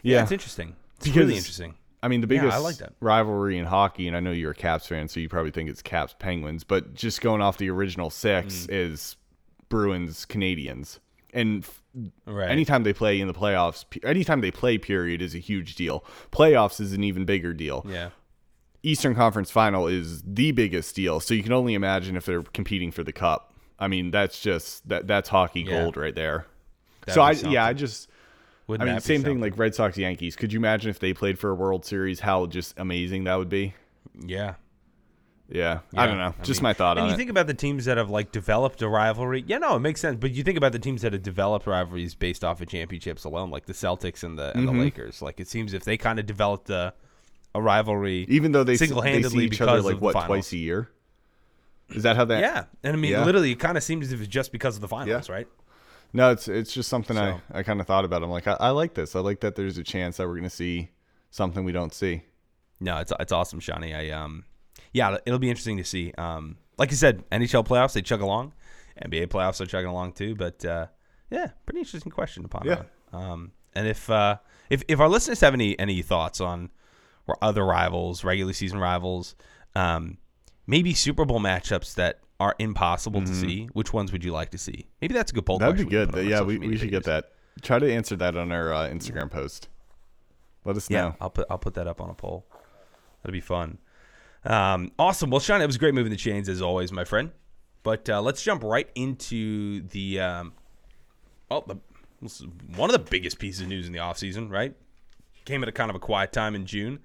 Yeah. it's interesting. It's Because- really interesting. I mean, the Yeah, I biggest like that. rivalry in hockey, and I know you're a Caps fan, so you probably think it's Caps Penguins, but just going off the original six Mm. is Bruins Canadiens. And f- Right. anytime they play in the playoffs, anytime they play, period, is a huge deal. Playoffs is an even bigger deal. Yeah. Eastern Conference Final is the biggest deal, so you can only imagine if they're competing for the cup. I mean, that's just that that's hockey Yeah. gold right there. That'd so I something. yeah, I just Wouldn't I mean, same thing like Red Sox Yankees. Could you imagine if they played for a World Series? How just amazing that would be. Yeah. Yeah, I don't know. I just mean- my thought And you it. think about the teams that have like developed a rivalry. Yeah, no, it makes sense. But you think about the teams that have developed rivalries based off of championships alone, like the Celtics and the and Mm-hmm. the Lakers. Like it seems if they kind of developed a a rivalry, Even though they s- single-handedly see each other because like what twice a year. Is that how that? yeah, and I mean, Yeah. literally, it kind of seems if it's just because of the finals, right? No, it's it's just something So- I I kind of thought about. I'm like I, I like this. I like that. There's a chance that we're gonna see something we don't see. No, it's it's awesome, Shawnee. I um, yeah, it'll be interesting to see. Um, like you said, NHL playoffs they chug along, NBA playoffs are chugging along too. But uh, yeah, pretty interesting question to ponder. Yeah. Um, and if uh, if if our listeners have any any thoughts on or other rivals, regular season rivals, um, maybe Super Bowl matchups that are impossible to see, which ones would you like to see? Maybe that's a good poll. Mm-hmm. That'd be we good. put Yeah, we, we should get that. Try to answer that on our uh, Instagram post. Let us Yeah, know. I'll put I'll put that up on a poll. That'd be fun. Um, awesome. Well, Shawn, it was great moving the chains as always, my friend. But uh, let's jump right into the um, oh, the, one of the biggest pieces of news in the offseason, right? Came at a kind of a quiet time in June,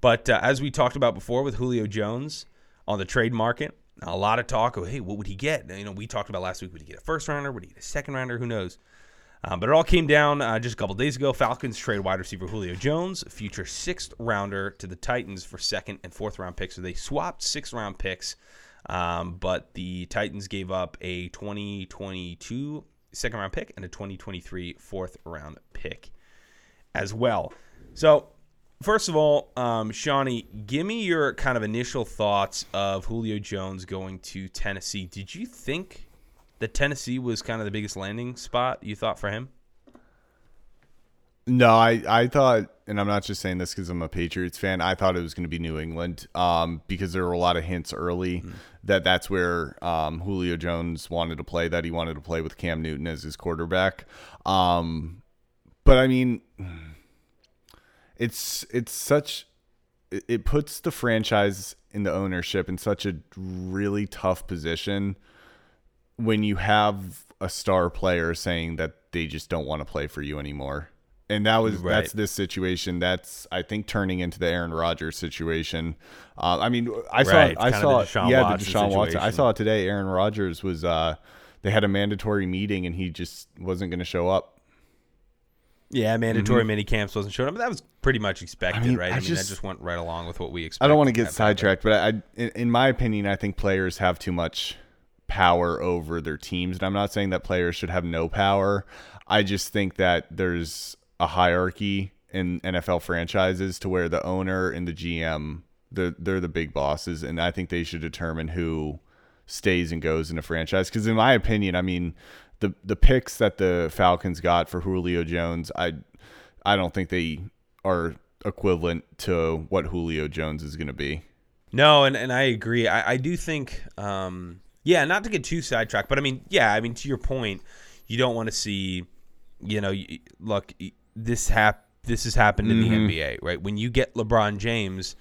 but uh, as we talked about before with Julio Jones on the trade market, a lot of talk. Oh, hey, what would he get? You know, we talked about last week. Would he get a first rounder? Would he get a second rounder? Who knows? Um, but it all came down uh, just a couple days ago. Falcons trade wide receiver Julio Jones, future sixth rounder, to the Titans for second and fourth round picks. So they swapped six round picks, um, but the Titans gave up a 2022 second round pick and a 2023 fourth round pick as well. So, first of all, um, Shawnee, give me your kind of initial thoughts of Julio Jones going to Tennessee. Did you think that Tennessee was kind of the biggest landing spot you thought for him? No, I, I thought, and I'm not just saying this because I'm a Patriots fan. I thought it was going to be New England um, because there were a lot of hints early that that's where um, Julio Jones wanted to play, that he wanted to play with Cam Newton as his quarterback. Um, but I mean, it's it's such it, it puts the franchise in the ownership in such a really tough position when you have a star player saying that they just don't want to play for you anymore. And that was Right. that's this situation. That's I think turning into the Aaron Rodgers situation. Uh, I mean, I saw Right, I saw Deshaun yeah Watson the Deshaun Watson. I situation. saw today Aaron Rodgers was uh, they had a mandatory meeting and he just wasn't going to show up. Yeah, mandatory mini camps wasn't showing up, but that was pretty much expected, Mm-hmm. I mean, right? I I, mean, just- that just went right along with what we expected. I don't want to get sidetracked, but I, in, in my opinion, I think players have too much power over their teams, and I'm not saying that players should have no power. I just think that there's a hierarchy in NFL franchises to where the owner and the GM they're, they're the big bosses, and I think they should determine who stays and goes in a franchise. Because in my opinion, I mean, the the picks that the Falcons got for Julio Jones, I I don't think they are equivalent to what Julio Jones is going to be. No, and, and I agree. I, I do think, um, yeah, not to get too sidetracked, but I mean, yeah, I mean, to your point, you don't want to see, you know, look, this hap- this has happened in Mm-hmm. the NBA, right? When you get LeBron James,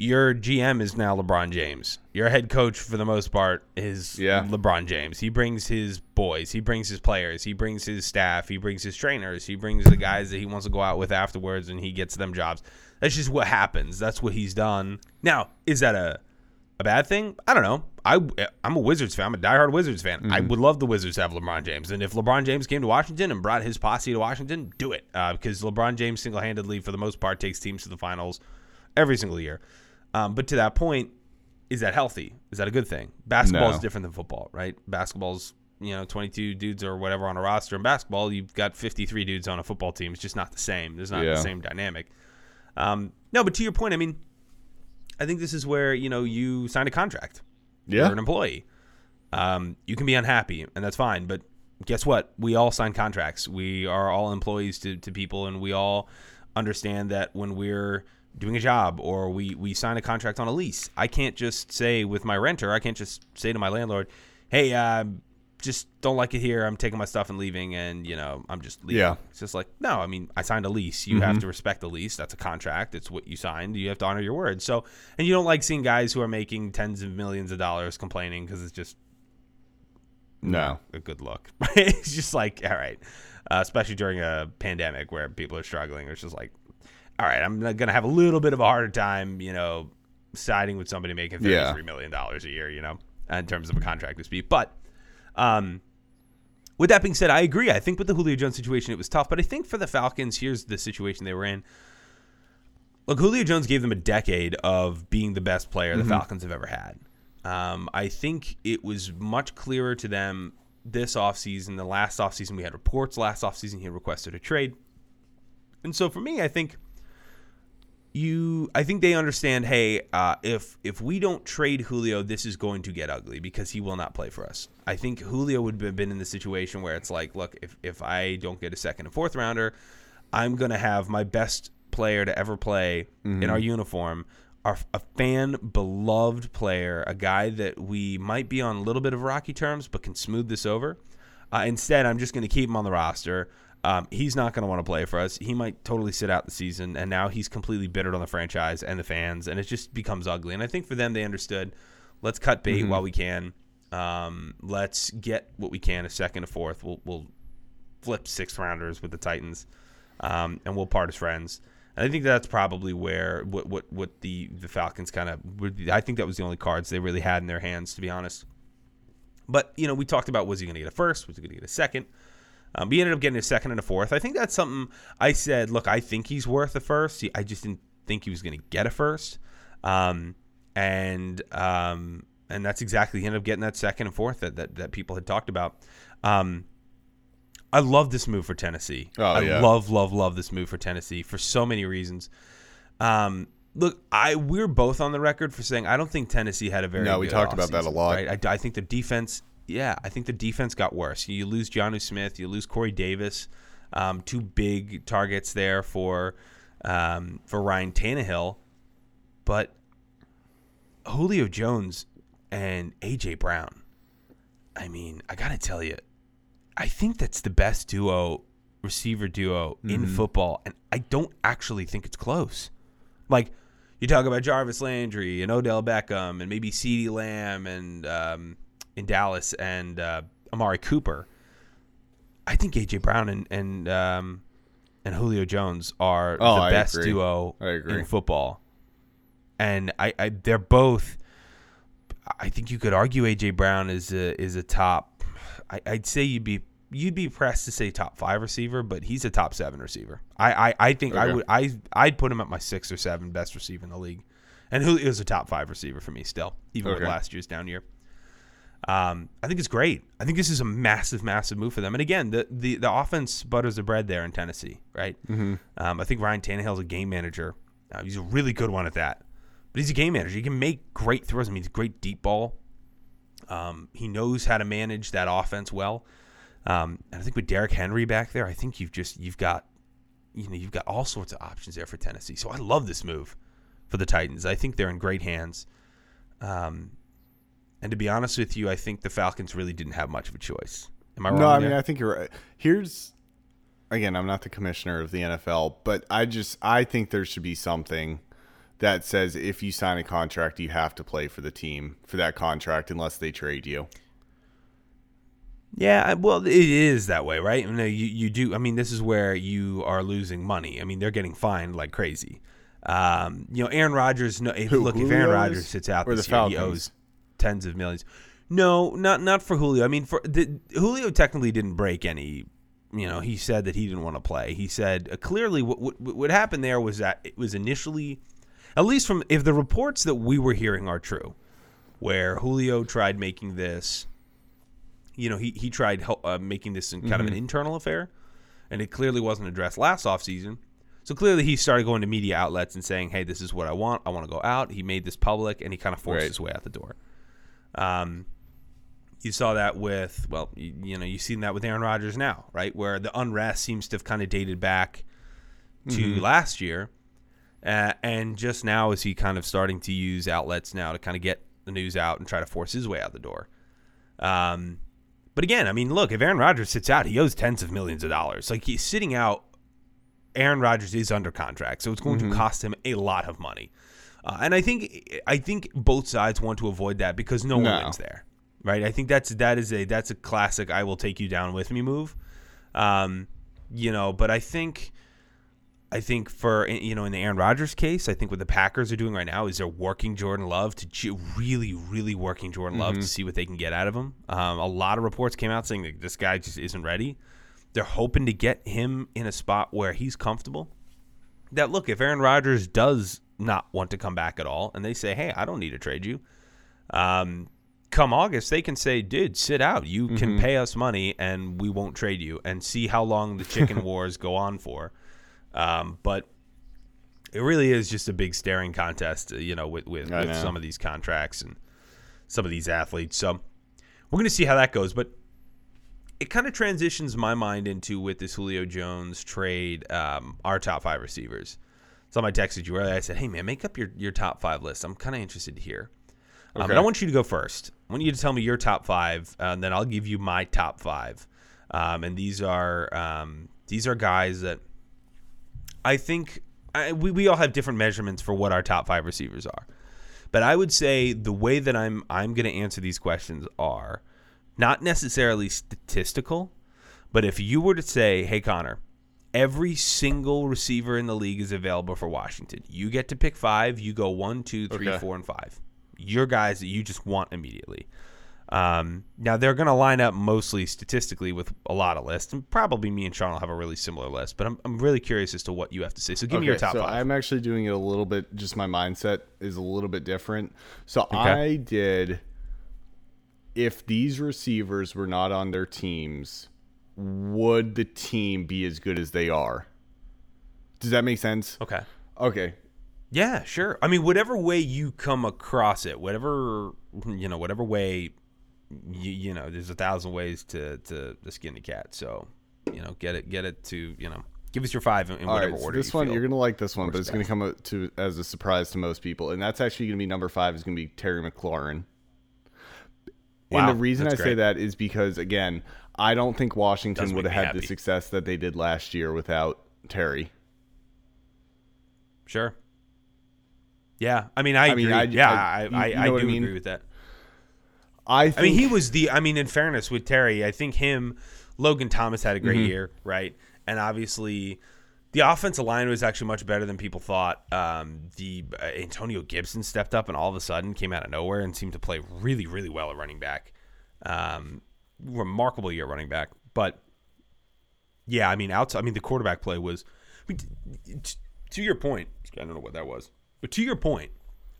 your GM is now LeBron James. Your head coach, for the most part, is Yeah. LeBron James. He brings his boys, he brings his players, he brings his staff, he brings his trainers, he brings the guys that he wants to go out with afterwards, and he gets them jobs. That's just what happens. That's what he's done. Now, is that a a bad thing? I don't know. I I'm a Wizards fan. I'm a diehard Wizards fan. I would love the Wizards to have LeBron James, and if LeBron James came to Washington and brought his posse to Washington, do it uh, because LeBron James single handedly, for the most part, takes teams to the finals every single year. Um, but to that point, is that healthy? Is that a good thing? Basketball is No. different than football, right? Basketball's you know 22 dudes or whatever on a roster. In basketball, you've got 53 dudes on a football team. It's just not the same. There's not Yeah. the same dynamic. Um, no, but to your point, I mean, I think this is where you know you signed a contract. Yeah. You're an employee. Um, you can be unhappy, and that's fine. But guess what? We all sign contracts. We are all employees to, to people, and we all understand that when we're doing a job or we we sign a contract on a lease, I can't just say with my renter, I can't just say to my landlord, "Hey, uh, just don't like it here. I'm taking my stuff and leaving, and you know, I'm just leaving." Yeah. It's just like, no, I mean, I signed a lease. You have to respect the lease. That's a contract. It's what you signed. You have to honor your word. So, and you don't like seeing guys who are making tens of millions of dollars complaining because it's just No. a good look. it's just like, all right, uh, especially during a pandemic where people are struggling. It's just like, all right, I'm going to have a little bit of a harder time, you know, siding with somebody making thirty-three Yeah. million dollars a year, you know, in terms of a contract dispute. But, um, with that being said, I agree. I think with the Julio Jones situation, it was tough. But I think for the Falcons, here's the situation they were in. Look, Julio Jones gave them a decade of being the best player the Falcons have ever had. Um, I think it was much clearer to them this offseason. The last offseason, we had reports. Last offseason, he requested a trade. And so for me, I think you I think they understand, hey, uh, if if we don't trade Julio, this is going to get ugly because he will not play for us. I think Julio would have been in the situation where it's like, look, if if I don't get a second and fourth rounder, I'm gonna have my best player to ever play in our uniform, our, a fan beloved player, a guy that we might be on a little bit of rocky terms, but can smooth this over. Uh, instead, I'm just going to keep him on the roster. Um, he's not going to want to play for us. He might totally sit out the season, and now he's completely bittered on the franchise and the fans, and it just becomes ugly. And I think for them, they understood. Let's cut bait while we can. Um, let's get what we can, a second, a fourth. We'll we'll flip six rounders with the Titans, um, and we'll part as friends. And I think that's probably where what what what the the Falcons kind of. I think that was the only cards they really had in their hands, to be honest. But you know, we talked about was he going to get a first? Was he going to get a second? Um, he ended up getting a second and a fourth. I think that's something I said. Look, I think he's worth a first. I just didn't think he was going to get a first. Um, and um, and that's exactly he ended up getting that second and fourth that that, that people had talked about. Um, I love this move for Tennessee. Oh, I yeah. love, love, love this move for Tennessee for so many reasons. Um, look, I we're both on the record for saying I don't think Tennessee had a very No, we talked about that a lot. Right? I, I think the defense, yeah, I think the defense got worse. You lose Jonnu Smith, you lose Corey Davis, um, two big targets there for um, for Ryan Tannehill, but Julio Jones and AJ Brown. I mean, I gotta tell you, I think that's the best duo, receiver duo in Mm-hmm. football, and I don't actually think it's close. Like you talk about Jarvis Landry and Odell Beckham and maybe CeeDee Lamb and um, in Dallas and uh, Amari Cooper. I think AJ Brown and and um, and Julio Jones are Oh, the I best agree. duo in football, and I, I they're both. I think you could argue AJ Brown is a is a top. I, I'd say you'd be you'd be pressed to say top five receiver, but he's a top seven receiver. I I, I think I would I I'd put him at my six or seven best receiver in the league, and Julio's a top five receiver for me still, even with last year's down year. Um, I think it's great. I think this is a massive, massive move for them. And again, the the, the offense butters the bread there in Tennessee, right? Mm-hmm. Um, I think Ryan Tannehill's a game manager. Uh, he's a really good one at that. But he's a game manager. He can make great throws. I mean, he's a great deep ball. Um, he knows how to manage that offense well. Um, and I think with Derrick Henry back there, I think you've just you've got you know you've got all sorts of options there for Tennessee. So I love this move for the Titans. I think they're in great hands. Um, and to be honest with you, I think the Falcons really didn't have much of a choice. Am I wrong? No, I mean there? I think you're right. Here's again, I'm not the commissioner of the NFL, but I just I think there should be something that says if you sign a contract, you have to play for the team for that contract unless they trade you. Yeah, well, it is that way, right? You, know, you you do. I mean, this is where you are losing money. I mean, they're getting fined like crazy. Um, you know, Aaron Rodgers. No, if, Who, look, if Aaron? Rodgers sits out this the year, he Falcons? owes tens of millions. No, not not for Julio. I mean, for the, Julio technically didn't break any. You know, he said that he didn't want to play. He said uh, clearly what, what what happened there was that it was initially, at least from if the reports that we were hearing are true, where Julio tried making this you know, he, he tried hel- uh, making this in kind of Mm-hmm. an internal affair, and it clearly wasn't addressed last offseason. So clearly he started going to media outlets and saying, hey, this is what I want. I want to go out. He made this public, and he kind of forced Right. his way out the door. Um, you saw that with, well, you, you know, you've seen that with Aaron Rodgers now, right? Where the unrest seems to have kind of dated back to last year. Uh, and just now is he kind of starting to use outlets now to kind of get the news out and try to force his way out the door. Um, but again, I mean, look, if Aaron Rodgers sits out, he owes tens of millions of dollars. Like he's sitting out. Aaron Rodgers is under contract, so it's going to cost him a lot of money. Uh, and I think I think both sides want to avoid that because no, No. one wins there, right? I think that's that is a that's a classic. I will take you down with me move. Um, you know, but I think I think for you know in the Aaron Rodgers case, I think what the Packers are doing right now is they're working Jordan Love to really, really working Jordan Love to see what they can get out of him. Um, a lot of reports came out saying that this guy just isn't ready. They're hoping to get him in a spot where he's comfortable. That look, if Aaron Rodgers does not want to come back at all, and they say, "Hey, I don't need to trade you," um, come August, they can say, dude, sit out. You can pay us money and we won't trade you and see how long the chicken wars go on for. Um, but it really is just a big staring contest, uh, you know, with, with, with know. some of these contracts and some of these athletes. So we're going to see how that goes. But it kind of transitions my mind into with this Julio Jones trade, um, our top five receivers. So I texted you earlier. I said, hey, man, make up your, your top five list. I'm kind of interested to hear. Um, Okay. and I want you to go first. I want you to tell me your top five, uh, and then I'll give you my top five. Um, and these are um, these are guys that I think I, we we all have different measurements for what our top five receivers are. But I would say the way that I'm I'm going to answer these questions are not necessarily statistical, but if you were to say, "Hey Conor, every single receiver in the league is available for Washington. You get to pick five. You go one, two, three, Okay. four, and five. Your guys that you just want immediately. Um, now they're going to line up mostly statistically with a lot of lists, and probably me and Shawn will have a really similar list. But I'm, I'm really curious as to what you have to say. So give me your top so five. I'm actually doing it a little bit. Just my mindset is a little bit different. So Okay. I did. If these receivers were not on their teams, would the team be as good as they are? Does that make sense? okay. Okay. Yeah, sure. I mean, whatever way you come across it, whatever you know, whatever way you, you know, there's a thousand ways to to, to skin the cat. So you know, get it, get it to you know, give us your five in, in whatever right. So order. this you one you're gonna like this one, but it's gonna come to as a surprise to most people, and that's actually gonna be number five. Is gonna be Terry McLaurin. Wow, and the reason I that's say that is because again, I don't think Washington would have had happy. the success that they did last year without Terry. Sure. Yeah, I mean, I, I mean, agree. I- yeah, I- I, I, I, do mean? agree with that. I think, I mean, he was the. I mean, in fairness with Terry, I think him, Logan Thomas had a Mm-hmm. great year, right? And obviously, the offensive line was actually much better than people thought. Um, the uh, Antonio Gibson stepped up and all of a sudden came out of nowhere and seemed to play really, really well at running back. Um, remarkable year running back, but yeah, I mean, outside. I mean, the quarterback play was. I mean, t- t- to your point, I don't know what that was, but to your point,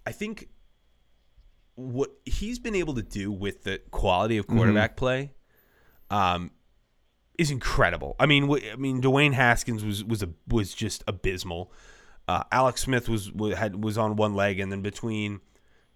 I think what he's been able to do with the quality of quarterback play um, is incredible. I mean, wh- I mean, Dwayne Haskins was was a was just abysmal. Uh, Alex Smith was was, had, was on one leg, and then between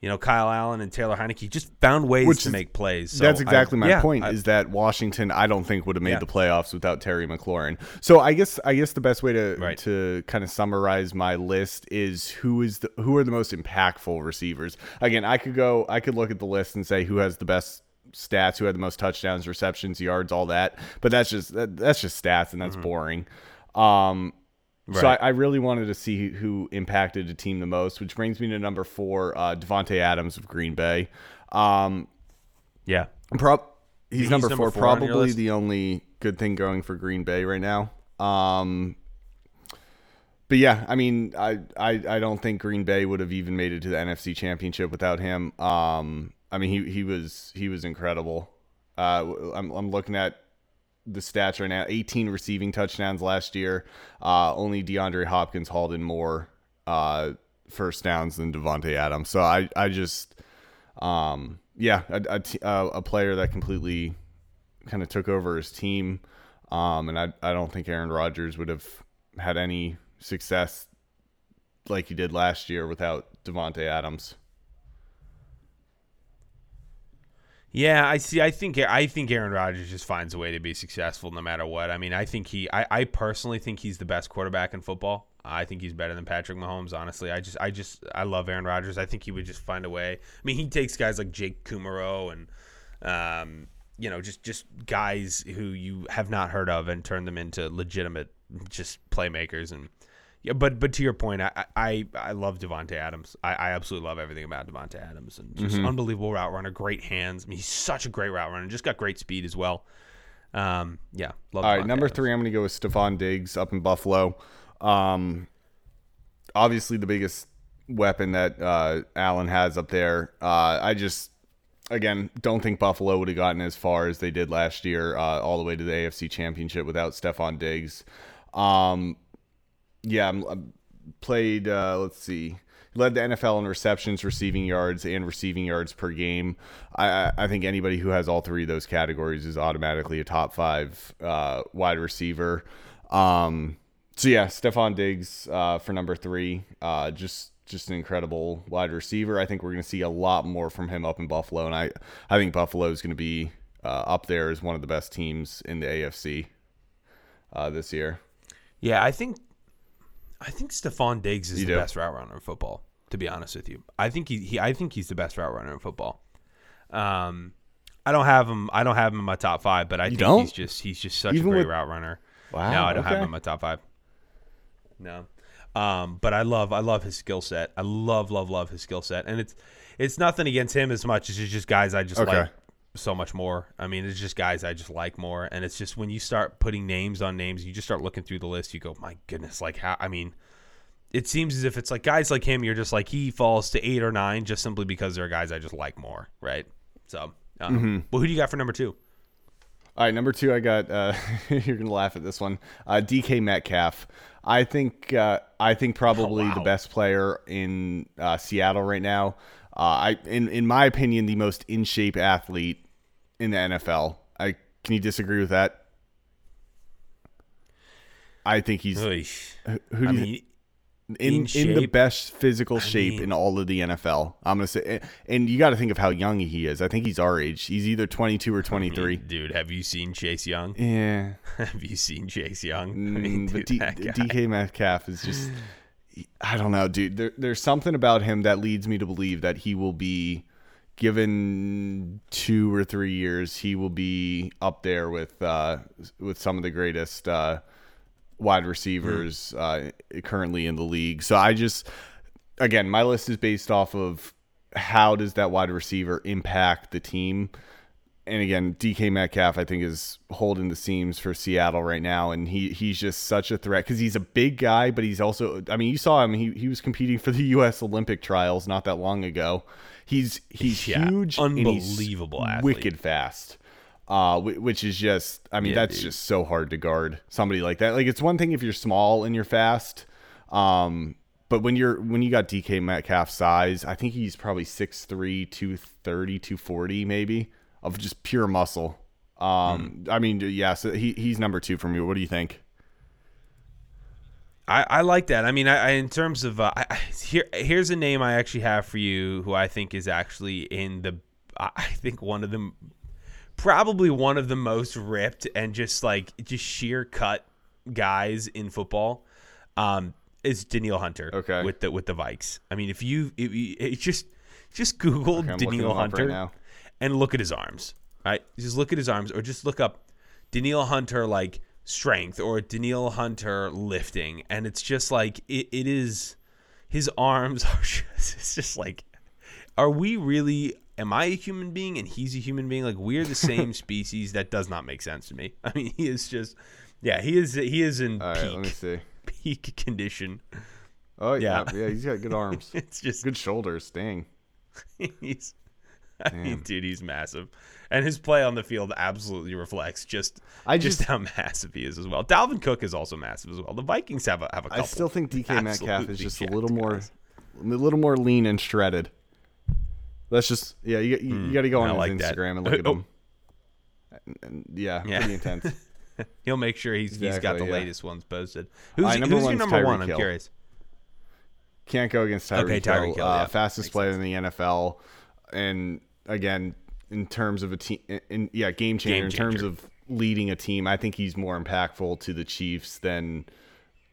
you know Kyle Allen and Taylor Heinicke, just found ways Which to is- make plays. So that's I- exactly my yeah, point. I- is that Washington? I don't think would have made Yeah. the playoffs without Terry McLaurin. So I guess I guess the best way to Right. to kind of summarize my list is who is the who are the most impactful receivers. Again, I could go. I could look at the list and say who has the best stats, who had the most touchdowns, receptions, yards, all that. But that's just that, that's just stats, and that's boring. Um, So I, I really wanted to see who impacted a team the most, which brings me to number four, uh, Davante Adams of Green Bay. Um, yeah. Prob he's, He's number, number four, four probably the only good thing going for Green Bay right now. Um, but yeah, I mean, I, I I don't think Green Bay would have even made it to the NFC Championship without him. Um, I mean, he he was he was incredible. Uh, I'm I'm looking at the stats right now: 18 receiving touchdowns last year. Uh, only DeAndre Hopkins hauled in more uh first downs than Davante Adams. So I I just um, yeah, a, a, a player that completely kind of took over his team. Um, and I, I don't think Aaron Rodgers would have had any success like he did last year without Davante Adams. Yeah, I see. I think I think Aaron Rodgers just finds a way to be successful no matter what. I mean, I think he. I, I personally think he's the best quarterback in football. I think he's better than Patrick Mahomes. Honestly, I just, I just, I love Aaron Rodgers. I think he would just find a way. I mean, he takes guys like Jake Kumerow and, um, you know, just just guys who you have not heard of and turn them into legitimate just playmakers. And yeah, but but to your point, I I, I love Davante Adams. I, I absolutely love everything about Davante Adams and just Mm-hmm. unbelievable route runner, great hands. I mean, he's such a great route runner. Just got great speed as well. Um, yeah, love. All right, Davante number Adams. three, I'm going to go with Stefon Diggs up in Buffalo. Um, obviously, the biggest weapon that uh, Allen has up there. Uh, I just, again, don't think Buffalo would have gotten as far as they did last year, uh, all the way to the AFC Championship without Stefon Diggs. Um, yeah, I'm, I'm played. Uh, let's see, led the NFL in receptions, receiving yards, and receiving yards per game. I, I- I think anybody who has all three of those categories is automatically a top five uh, wide receiver. Um, so yeah, Stefon Diggs uh, for number three. Uh, just just an incredible wide receiver. I think we're going to see a lot more from him up in Buffalo, and I I think Buffalo is going to be uh, up there as one of the best teams in the AFC uh, this year. Yeah, I think I think Stefon Diggs is You the do? best route runner in football. To be honest with you, I think he, he I think he's the best route runner in football. Um, I don't have him. I don't have him in my top five, but I think don't? he's just he's just such Even a great with- route runner. Wow, No, I don't have him in my top five. No, um, but I love I love his skill set. I love love love his skill set, and it's it's nothing against him as much as it's just guys I just Okay. like so much more. I mean, it's just guys I just like more, and it's just when you start putting names on names, you just start looking through the list. You go, my goodness, like how? I mean, it seems as if it's like guys like him. You're just like he falls to eight or nine just simply because there are guys I just like more, right? So, um, Mm-hmm. well, who do you got for number two? All right, number two, I got. Uh, you're gonna laugh at this one. Uh, DK Metcalf. I think. Uh, I think probably the wow. best player in uh, Seattle right now. Uh, I, in in my opinion, the most in shape athlete in the NFL. I can you disagree with that? I think he's Oy. who I do you, mean, in in in the best physical shape mean- in all of the NFL. I'm gonna say, and you got to think of how young he is. I think he's our age. He's either 22 or 23. dude, have you seen Chase Young? Yeah. have you seen Chase Young? I mean, Mm, but dude, D-. DK Metcalf is just I don't know, dude. There, there's something about him that leads me to believe that he will be given two or three years, he will be up there with uh, with some of the greatest uh, wide receivers uh, currently in the league. So I just again, my list is based off of how does that wide receiver impact the team and again, DK Metcalf, I think, is holding the seams for Seattle right now, and he he's just such a threat because he's a big guy, but he's also, I mean, you saw him; he he was competing for the U.S. Olympic trials not that long ago. He's he's Yeah, huge, and he's unbelievable wicked fast. Uh, which is just, I mean, Yeah, that's dude. just so hard to guard somebody like that. Like, it's one thing if you're small and you're fast, um, but when you're when you got DK Metcalf size, I think he's probably 6'3", 230, 240 maybe of just pure muscle. Um, I mean, yeah, so he he's number two for me. What do you think? I, I like that. I mean, I, I in terms of uh, I, here here's a name I actually have for you who I think is actually in the I think one of them probably one of the most ripped and just like just sheer cut guys in football um is Danielle Hunter Okay. with the with the Vikes. I mean, if you you it just just Google Okay, Danielle right Hunter now. and look at his arms. Right? Just look at his arms or just look up Danielle Hunter like strength or Danielle Hunter lifting and it's just like it, it is his arms are just it's just like are we really am I a human being and he's a human being like we're the same species that does not make sense to me. I mean he is just yeah, he is he is in All right, let me see. peak condition. Oh yeah, Yeah. yeah, he's got good arms, It's just good shoulders. Dang. he's I mean, dude, he's massive, and his play on the field absolutely reflects just I just, just- how massive he is as well. Dalvin Cook is also massive as well. The Vikings have a have a couple. I still think DK Metcalf is just a little more, guys. a little more lean and shredded. That's just yeah. You, you, you got to go on like his that. Instagram and look at Oh. him. And, and yeah, Yeah. pretty intense. He'll make sure he's he's got the yeah. latest ones posted. Who's, Alright, number who's your number Tyreek one? I'm curious. Can't go against Tyreek Okay, Tyreek Hill, Hill, uh, yeah. fastest player in the NFL, and again, in terms of a team. In, yeah, game changer. Game In terms of leading a team, I think he's more impactful to the Chiefs than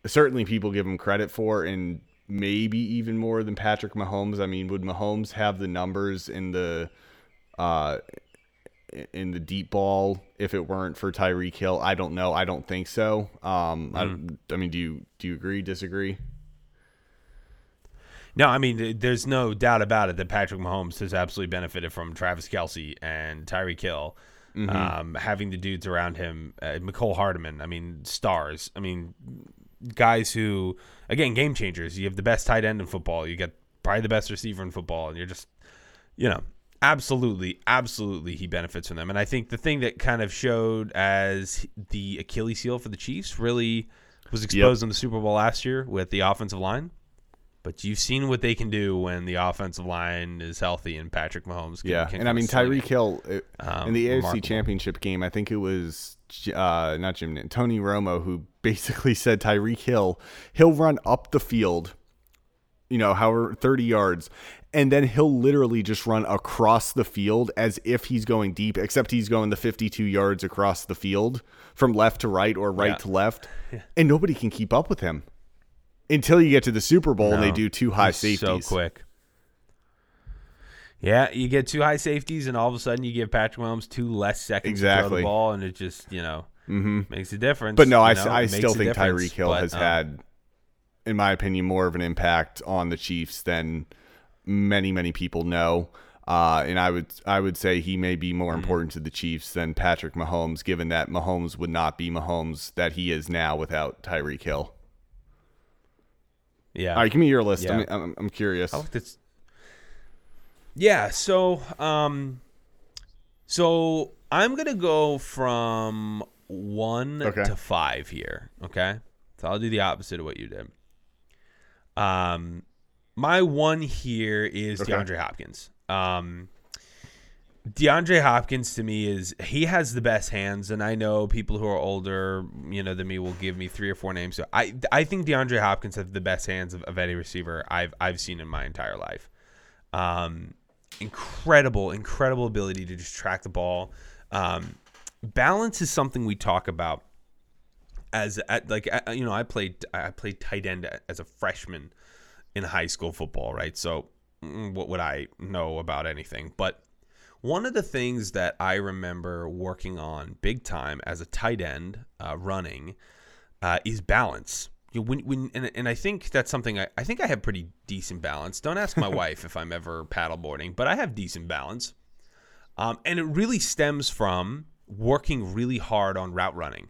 certainly people give him credit for, and maybe even more than Patrick Mahomes. I mean, would Mahomes have the numbers in the uh, in the deep ball if it weren't for Tyreek Hill? I don't know. I don't think so. Um, Mm. I, I mean, do you do you agree? Disagree? No, I mean, there's no doubt about it that Patrick Mahomes has absolutely benefited from Travis Kelce and Tyreek Hill. Um, having the dudes around him, uh, Mecole Hardman, I mean, stars. I mean, guys who, again, game changers. You have the best tight end in football. You get probably the best receiver in football, and you're just, you know, absolutely, absolutely, he benefits from them. And I think the thing that kind of showed as the Achilles heel for the Chiefs really was exposed in the Super Bowl last year with the offensive line. But you've seen what they can do when the offensive line is healthy and Patrick Mahomes. Can, Yeah, can and I mean. Tyreek Hill uh, Um, in the AFC. Championship game. I think it was uh, not Jim Tony Romo who basically said Tyreek Hill he'll run up the field, you know, however thirty yards, and then he'll literally just run across the field as if he's going deep, except he's going the fifty-two yards across the field from left to right or right Yeah. to left, and nobody can keep up with him until you get to the Super Bowl and they do two high safeties. So quick. Yeah, you get two high safeties, and all of a sudden you give Patrick Mahomes two less seconds to throw Exactly. the ball, and it just you know makes a difference. But no, I, know, I still think Tyreek Hill but, has um, had, in my opinion, more of an impact on the Chiefs than many many people know. Uh, and I would I would say he may be Mm-hmm. more important to the Chiefs than Patrick Mahomes, given that Mahomes would not be Mahomes that he is now without Tyreek Hill. Yeah. All right, give me your list. Yeah. I'm, I'm I'm curious. I looked at. Yeah, so um, so I'm gonna go from one Okay. to five here. Okay, so I'll do the opposite of what you did. Um, my one here is Okay. DeAndre Hopkins. Um, DeAndre Hopkins to me is he has the best hands, and I know people who are older, you know, than me will give me three or four names. So I I think DeAndre Hopkins has the best hands of, of any receiver I've I've seen in my entire life. Um, incredible, incredible ability to just track the ball. Um, balance is something we talk about as at, like you know I played I played tight end as a freshman in high school football, right? So mm, what would I know about anything? But one of the things that I remember working on big time as a tight end uh, running uh, is balance. You know, when, when and, and I think that's something I, I think I have pretty decent balance. Don't ask my wife if I'm ever paddleboarding, but I have decent balance. Um, and it really stems from working really hard on route running.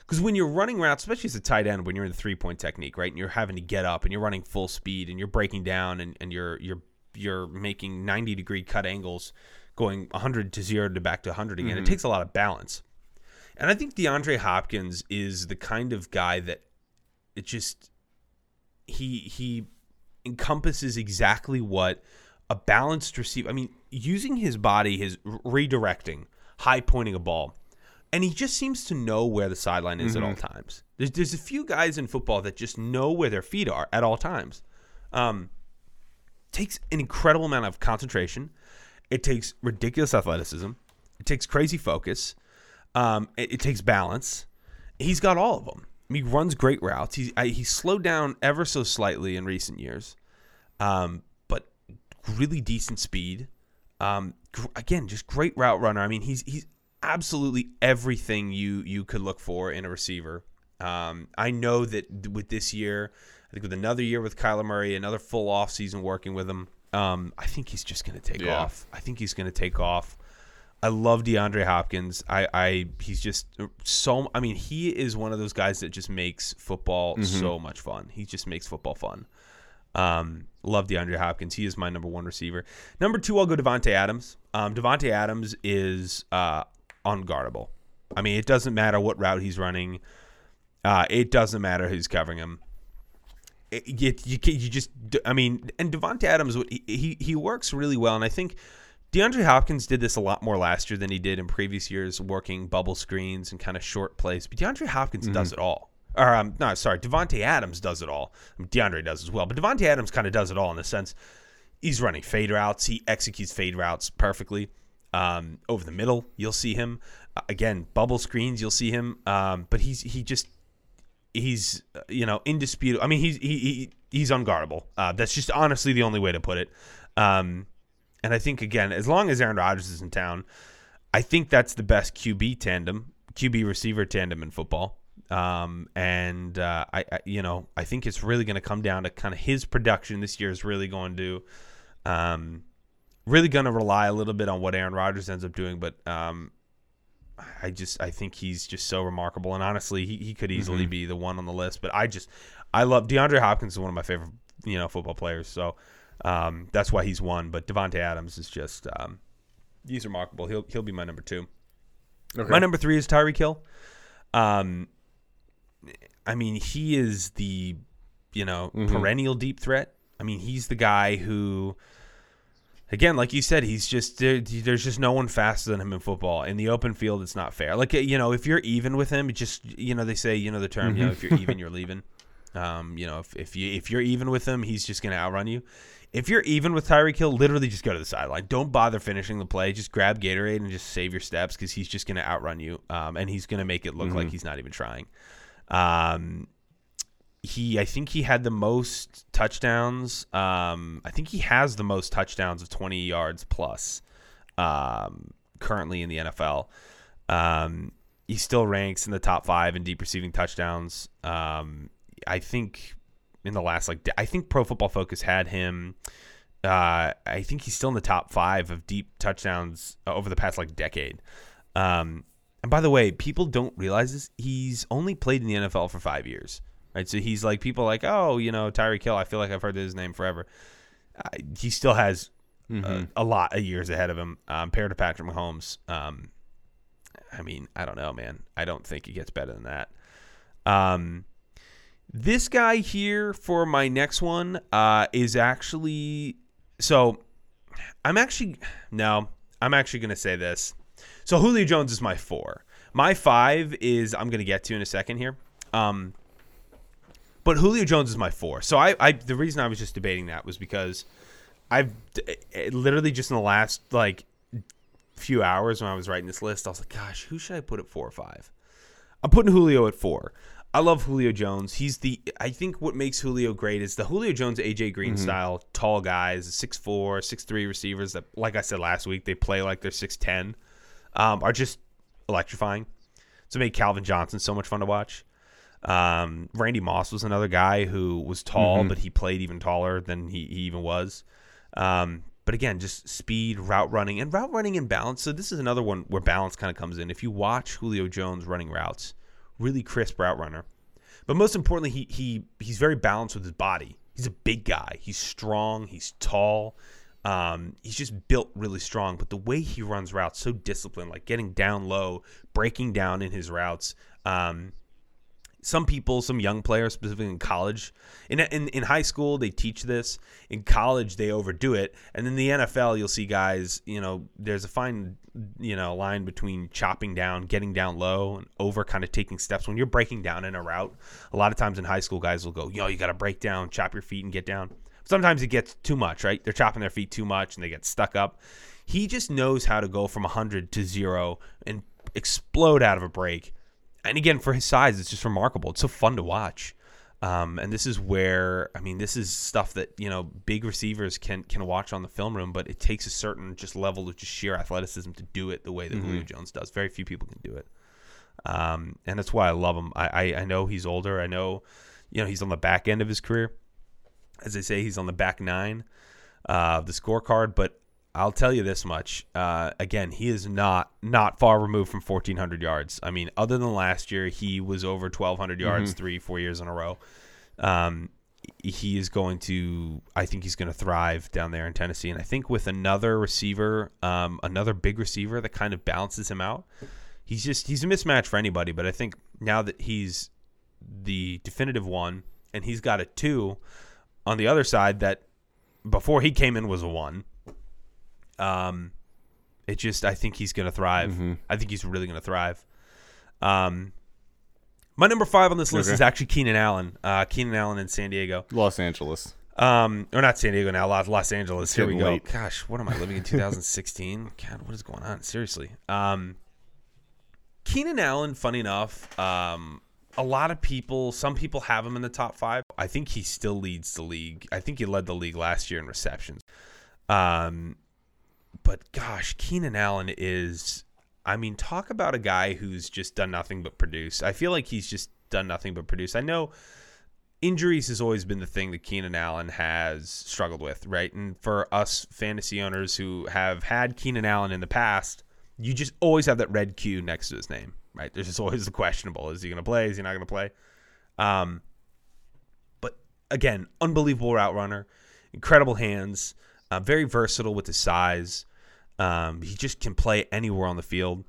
Because when you're running routes, especially as a tight end, when you're in the three point technique, right, and you're having to get up and you're running full speed and you're breaking down and, and you're you're you're making 90 degree cut angles, going 100 to zero to back to 100 again, it takes a lot of balance. And I think DeAndre Hopkins is the kind of guy that it just he he encompasses exactly what a balanced receiver. I mean, using his body, his redirecting, high pointing a ball, and he just seems to know where the sideline is at all times. There's there's a few guys in football that just know where their feet are at all times. Um, takes an incredible amount of concentration. It takes ridiculous athleticism. It takes crazy focus. Um, it, it takes balance. He's got all of them. He runs great routes. He's I, he's slowed down ever so slightly in recent years, um, but really decent speed. Um, gr- again, just great route runner. I mean, he's he's absolutely everything you you could look for in a receiver. Um, I know that with this year, I think with another year with Kyler Murray, another full off season working with him, um, I think he's just going to take Yeah. off. I think he's going to take off. I love DeAndre Hopkins. I, I he's just so. I mean, he is one of those guys that just makes football so much fun. He just makes football fun. Um, love DeAndre Hopkins. He is my number one receiver. Number two, I'll go Davante Adams. Um, Davante Adams is uh, unguardable. I mean, it doesn't matter what route he's running. Uh, it doesn't matter who's covering him. It, you, you, you just, I mean, and Davante Adams, he, he works really well, and I think DeAndre Hopkins did this a lot more last year than he did in previous years, working bubble screens and kind of short plays. But DeAndre Hopkins does it all. Or um, no, sorry, Davante Adams does it all. I mean, DeAndre does as well, but Davante Adams kind of does it all in the sense he's running fade routes. He executes fade routes perfectly. Um, over the middle, you'll see him. Uh, again, bubble screens, you'll see him. Um, but he's he just he's uh, you know indisputable. I mean, he's he, he he's unguardable. Uh, that's just honestly the only way to put it. Um, and I think again, as long as Aaron Rodgers is in town, I think that's the best QB tandem, QB receiver tandem in football. Um, and uh, I, I, you know, I think it's really going to come down to kind of his production this year is really going to, um, really going to rely a little bit on what Aaron Rodgers ends up doing. But um, I just, I think he's just so remarkable. And honestly, he, he could easily be the one on the list. But I just, I love DeAndre Hopkins is one of my favorite, you know, football players. So um, that's why he's one. But Davante Adams is just, um, he's remarkable. He'll he'll be my number two. Okay. My number three is Tyreek Hill. Um, I mean, he is the you know perennial deep threat. I mean, he's the guy who, again, like you said, he's just there, there's just no one faster than him in football. In the open field, it's not fair. Like you know, if you're even with him, just you know they say you know the term you know if you're even, you're leaving. Um, you know, if, if you if you're even with him, he's just gonna outrun you. If you're even with Tyreek Hill, literally just go to the sideline. Don't bother finishing the play. Just grab Gatorade and just save your steps because he's just gonna outrun you. Um, and he's gonna make it look like he's not even trying. Um, he, I think he had the most touchdowns. Um, I think he has the most touchdowns of 20 yards plus. Um, currently in the NFL. Um, he still ranks in the top five in deep receiving touchdowns. Um, I think in the last like I think Pro Football Focus had him. Uh, I think he's still in the top five of deep touchdowns uh, over the past like decade. Um, and by the way, people don't realize this. He's only played in the NFL for five years, right? So he's like people like, oh, you know, Tyreek Hill. I feel like I've heard his name forever. Uh, he still has uh, a lot of years ahead of him, um, paired to Patrick Mahomes. Um, I mean, I don't know, man. I don't think he gets better than that. Um, this guy here for my next one uh, is actually so. I'm actually no. I'm actually going to say this. So Julio Jones is my four. My five is I'm going to get to in a second here. Um, but Julio Jones is my four. So I, I the reason I was just debating that was because I've literally just in the last like few hours when I was writing this list, I was like, gosh, who should I put at four or five? I'm putting Julio at four. I love Julio Jones. He's the I think what makes Julio great is the Julio Jones AJ Green style tall guys, 6'4, 6'3 receivers that like I said last week, they play like they're 6'10. Um, are just electrifying. So made Calvin Johnson so much fun to watch. Um, Randy Moss was another guy who was tall, but he played even taller than he, he even was. Um, but again, just speed, route running, and route running and balance. So this is another one where balance kind of comes in. If you watch Julio Jones running routes, really crisp route runner. But most importantly, he he he's very balanced with his body. He's a big guy. He's strong. He's tall. Um, he's just built really strong. But the way he runs routes, so disciplined, like getting down low, breaking down in his routes. Um, some people, some young players, specifically in college, in, in in high school they teach this. In college they overdo it, and in the NFL you'll see guys. You know, there's a fine you know line between chopping down, getting down low, and over kind of taking steps. When you're breaking down in a route, a lot of times in high school guys will go, "Yo, you got to break down, chop your feet, and get down." Sometimes it gets too much, right? They're chopping their feet too much, and they get stuck up. He just knows how to go from 100 to zero and explode out of a break and again for his size it's just remarkable. It's so fun to watch. Um, and this is where i mean this is stuff that you know big receivers can can watch on the film room but it takes a certain just level of just sheer athleticism to do it the way that julio jones does. Very few people can do it. Um, and that's why i love him. I, I i know he's older. I know you know he's on the back end of his career. As they say he's on the back nine uh, of the scorecard but I'll tell you this much. Uh, again, he is not not far removed from 1,400 yards. I mean, other than last year, he was over 1,200 yards three, four years in a row. Um, he is going to. I think he's going to thrive down there in Tennessee, and I think with another receiver, um, another big receiver that kind of balances him out. He's just he's a mismatch for anybody. But I think now that he's the definitive one, and he's got a two on the other side that before he came in was a one. Um, it just I think he's gonna thrive. Mm-hmm. I think he's really gonna thrive. Um, my number five on this list Okay. is actually Keenan Allen. Uh, Keenan Allen in San Diego. Los Angeles. Um, or not San Diego now, Los, Los Angeles. Here we go. late. Gosh, what am I living in 2016? God, what is going on? Seriously. Um, Keenan Allen, funny enough, um, a lot of people, some people have him in the top five. I think he still leads the league. I think he led the league last year in receptions. Um, but gosh, Keenan Allen is, I mean, talk about a guy who's just done nothing but produce. I feel like he's just done nothing but produce. I know injuries has always been the thing that Keenan Allen has struggled with, right? And for us fantasy owners who have had Keenan Allen in the past, you just always have that red Q next to his name, right? There's just always the questionable: is he going to play? Is he not going to play? Um, but again, unbelievable route runner, incredible hands, uh, very versatile with his size. Um, he just can play anywhere on the field.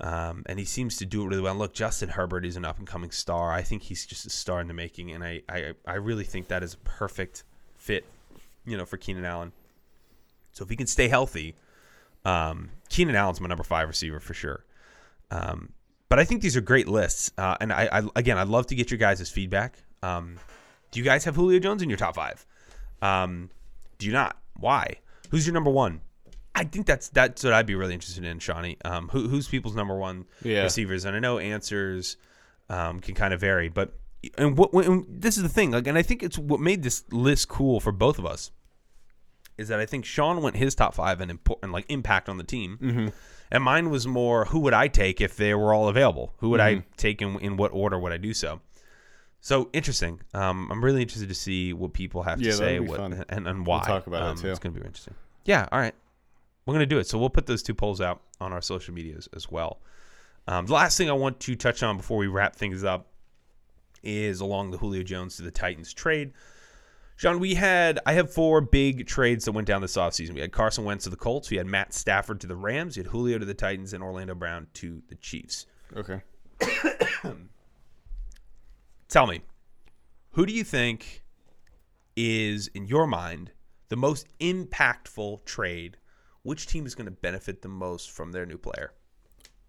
Um, and he seems to do it really well. Look, Justin Herbert is an up and coming star. I think he's just a star in the making, and I, I, I really think that is a perfect fit, you know, for Keenan Allen. So if he can stay healthy, um, Keenan Allen's my number five receiver for sure. Um, but I think these are great lists, uh, and I, I again, I'd love to get your guys' feedback. Um, do you guys have Julio Jones in your top five? Um, do you not? Why? Who's your number one? I think that's that's what I'd be really interested in, Shawnee. Um, who, who's people's number one Yeah. receivers? And I know answers um, can kind of vary, but and what and this is the thing, like, and I think it's what made this list cool for both of us is that I think Shawn went his top five and important like impact on the team, Mm-hmm. and mine was more who would I take if they were all available? Who would Mm-hmm. I take in, in what order would I do so? So interesting. Um, I'm really interested to see what people have Yeah, to say what fun. and, and why. talk about it, Um, too. It's going to be interesting. Yeah. All right. We're going to do it. So we'll put those two polls out on our social medias as well. Um, the last thing I want to touch on before we wrap things up is along the Julio Jones to the Titans trade. John, we had I have four big trades that went down this offseason. We had Carson Wentz to the Colts, we had Matt Stafford to the Rams, we had Julio to the Titans, and Orlando Brown to the Chiefs. Okay. Tell me, who do you think is, in your mind, the most impactful trade? Which team is going to benefit the most from their new player?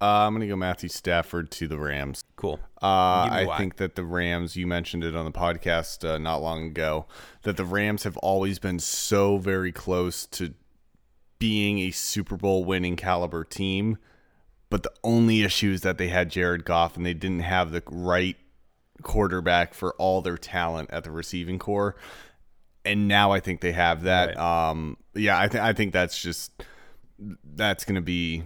Uh, I'm gonna go Matthew Stafford to the Rams. Cool. Uh, I why. think that the Rams, you mentioned it on the podcast uh, not long ago, that the Rams have always been so very close to being a Super Bowl winning caliber team. But the only issue is that they had Jared Goff and they didn't have the right quarterback for all their talent at the receiving corps. And now I think they have that. Um, yeah, I, th- I think that's just that's going to be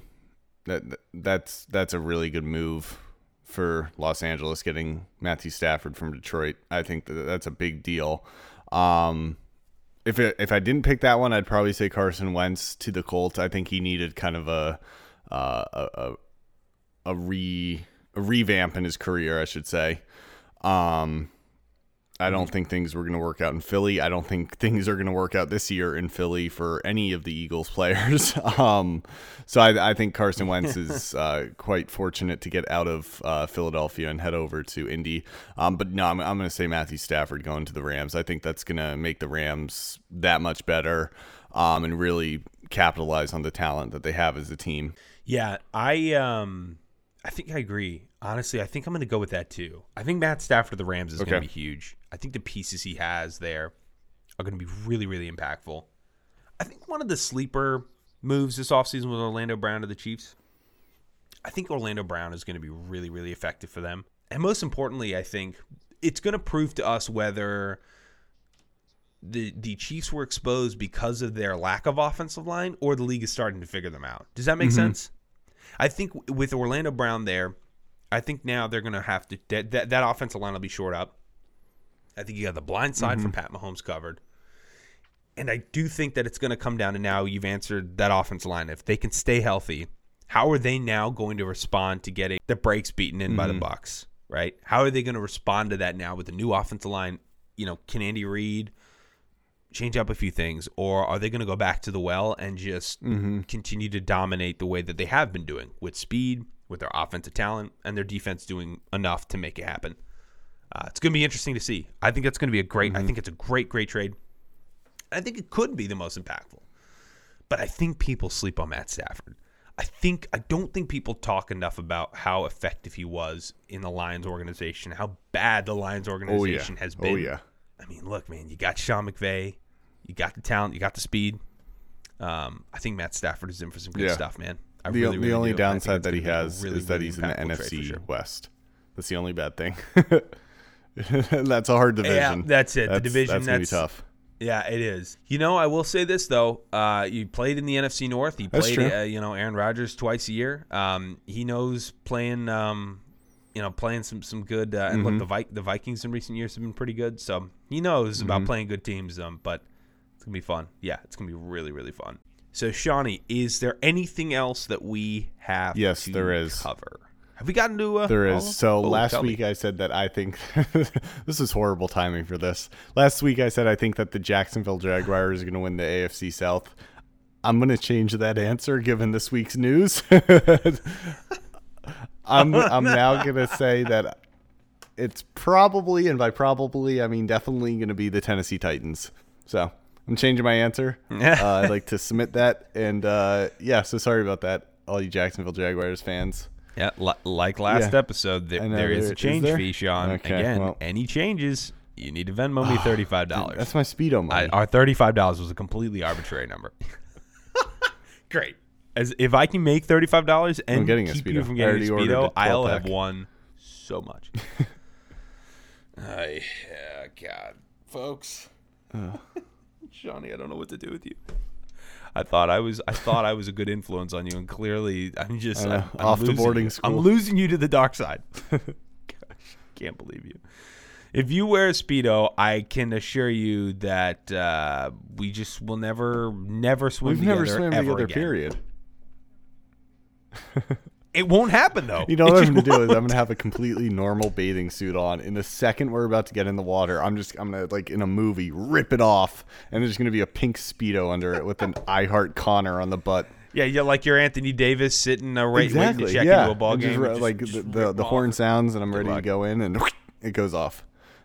that that's that's a really good move for Los Angeles getting Matthew Stafford from Detroit. I think that that's a big deal. Um, if it, if I didn't pick that one, I'd probably say Carson Wentz to the Colts. I think he needed kind of a uh, a, a a re a revamp in his career, I should say. Um, I don't think things were going to work out in Philly. I don't think things are going to work out this year in Philly for any of the Eagles players. um, so I, I think Carson Wentz is uh, quite fortunate to get out of uh, Philadelphia and head over to Indy. Um, but no, I'm, I'm going to say Matthew Stafford going to the Rams. I think that's going to make the Rams that much better um, and really capitalize on the talent that they have as a team. Yeah, I um I think I agree. Honestly, I think I'm going to go with that too. I think Matt Stafford of the Rams is going to be huge. I think the pieces he has there are going to be really really impactful. I think one of the sleeper moves this offseason was Orlando Brown to the Chiefs. I think Orlando Brown is going to be really really effective for them. And most importantly, I think it's going to prove to us whether the the Chiefs were exposed because of their lack of offensive line or the league is starting to figure them out. Does that make mm-hmm. sense? I think with Orlando Brown there, I think now they're going to have to that, that that offensive line will be short up. I think you got the blind side from mm-hmm. Pat Mahomes covered. And I do think that it's going to come down to now you've answered that offensive line. If they can stay healthy, how are they now going to respond to getting the brakes beaten in by the mm-hmm. Bucs? Right? How are they going to respond to that now with the new offensive line? You know, can Andy Reid change up a few things, or are they going to go back to the well and just continue to dominate the way that they have been doing with speed, with their offensive talent, and their defense doing enough to make it happen? Uh, it's going to be interesting to see. I think that's going to be a great. I think it's a great, great trade. I think it could be the most impactful. But I think people sleep on Matt Stafford. I think I don't think people talk enough about how effective he was in the Lions organization, how bad the Lions Oh yeah. organization has been. Oh yeah. I mean, look, man, you got Sean McVay, You got the talent. You got the speed. Um, I think Matt Stafford is in for some good Yeah. stuff, man. I the really, the really only do. I think downside it's that he gonna be a has really, is that really he's in the impactful trade for NFC sure. West. That's the only bad thing. that's a hard division. that's it. The division, That's gonna be that's- tough. Yeah, it is. You know, I will say this though. Uh, you played in the NFC North. You That's played, true. uh, you know, Aaron Rodgers twice a year. Um, he knows playing. Um, you know, playing some some good. Uh, and Mm-hmm. look, the Vi- the Vikings in recent years have been pretty good. So he knows Mm-hmm. about playing good teams. Um, but gonna be fun. Yeah, it's gonna be really really fun. So Shawnee, is there anything else that we have? Yes, to there is. Cover. Have we gotten to? Uh, There is. So oh, last tell me. week I said that I think this is horrible timing for this. Last week I said I think that the Jacksonville Jaguars are going to win the AFC South. I'm going to change that answer given this week's news. I'm I'm now going to say that it's probably and by probably I mean definitely going to be the Tennessee Titans. So, I'm changing my answer. uh, I'd like to submit that and uh, yeah, so sorry about that all you Jacksonville Jaguars fans. Yeah, li- like last Yeah. episode, there, know, there is there- a change there? fee, Shawn. Okay, Again, well- any changes, you need to Venmo me thirty-five dollars. That's my speedo money. Our thirty-five dollars was a completely arbitrary number. Great. As if I can make thirty-five dollars and keep you from getting a speedo, I'll have won so much. I, uh, God, folks, Shawnee, I don't know what to do with you. I thought I was I thought I was a good influence on you, and clearly I'm just I. I'm, I'm Off the boarding you. school. I'm losing you to the dark side. Gosh, can't believe you. If you wear a speedo, I can assure you that uh, we just will never, never swim We've together. never swam ever together, again. period. It won't happen though. You know It what I'm gonna do is I'm gonna have a completely normal bathing suit on. In the second we're about to get in the water, I'm just I'm gonna like in a movie rip it off, and there's gonna be a pink speedo under it with an I Heart Conor on the butt. Yeah, you're like you're Anthony Davis sitting uh, right, waiting exactly. to check yeah. into a ball And just game. just- like just the rip the, the horn sounds, and I'm ready to go in, and it goes off.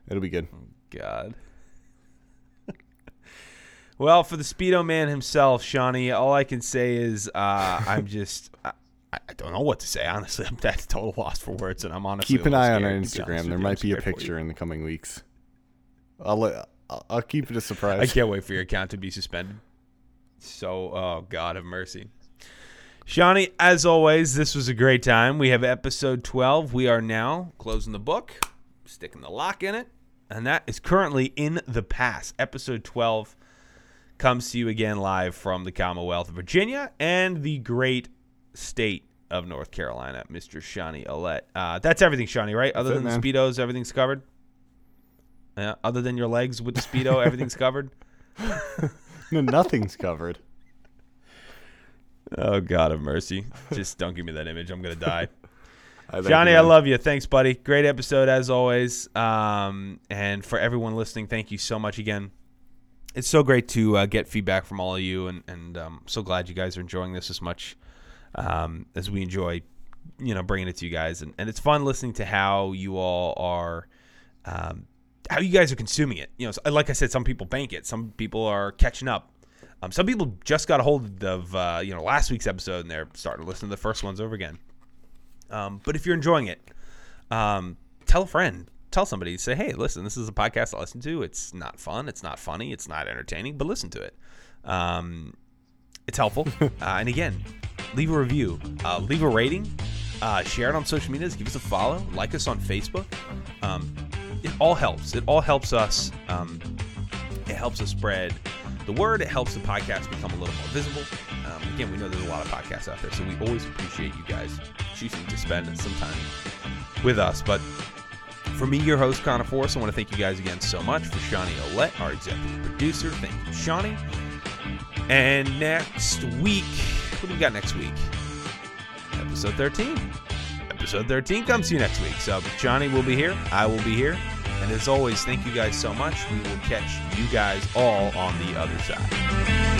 It'll be good. God. well, for the Speedo man himself, Shawnee, all I can say is uh, I'm just. I, don't know what to say, honestly. I'm at a total loss for words, and I'm honestly. Keep an eye on our scared, to be honest Instagram. There might be a scared for you. picture in the coming weeks. I'll let, I'll, I'll keep it a surprise. I can't wait for your account to be suspended. So, oh God have mercy. Shawnee, as always, this was a great time. We have episode 12. We are now closing the book, sticking the lock in it, and that is currently in the past. Episode 12 comes to you again live from the Commonwealth of Virginia and the great state of North Carolina, Mr. Shawnee Olet. Uh, that's everything, Shawnee, right? Other it, than man. the Speedos, everything's covered? Yeah, other than your legs with the Speedo, everything's covered? no, nothing's covered. Oh God of mercy! Just don't give me that image. I'm gonna die. I Johnny, you I love you. Thanks, buddy. Great episode as always. Um, and for everyone listening, thank you so much again. It's so great to uh, get feedback from all of you, and and um, so glad you guys are enjoying this as much um, as we enjoy, you know, bringing it to you guys. And, and it's fun listening to how you all are, um, how you guys are consuming it. You know, like I said, some people bank it, some people are catching up. Um, some people just got a hold of uh, you know last week's episode and they're starting to listen to the first ones over again. Um, but if you're enjoying it, um, tell a friend, tell somebody, say, hey, listen, this is a podcast I listen to. It's not fun, it's not funny, it's not entertaining, but listen to it. Um, it's helpful. uh, and again, leave a review, uh, leave a rating, uh, share it on social medias, give us a follow, like us on Facebook. Um, it all helps. It all helps us. Um, it helps us spread the word. It helps the podcast become a little more visible. Um, again, we know there's a lot of podcasts out there, so we always appreciate you guys choosing to spend some time with us. But for me, your host, Conor Forrest, I want to thank you guys again so much. For Shawnee Olet, our executive producer, thank you, Shawnee. And next week, what do we got next week? Episode 13. Episode 13 comes to you next week. So Johnny will be here. I will be here. And as always, thank you guys so much. We will catch you guys all on the other side.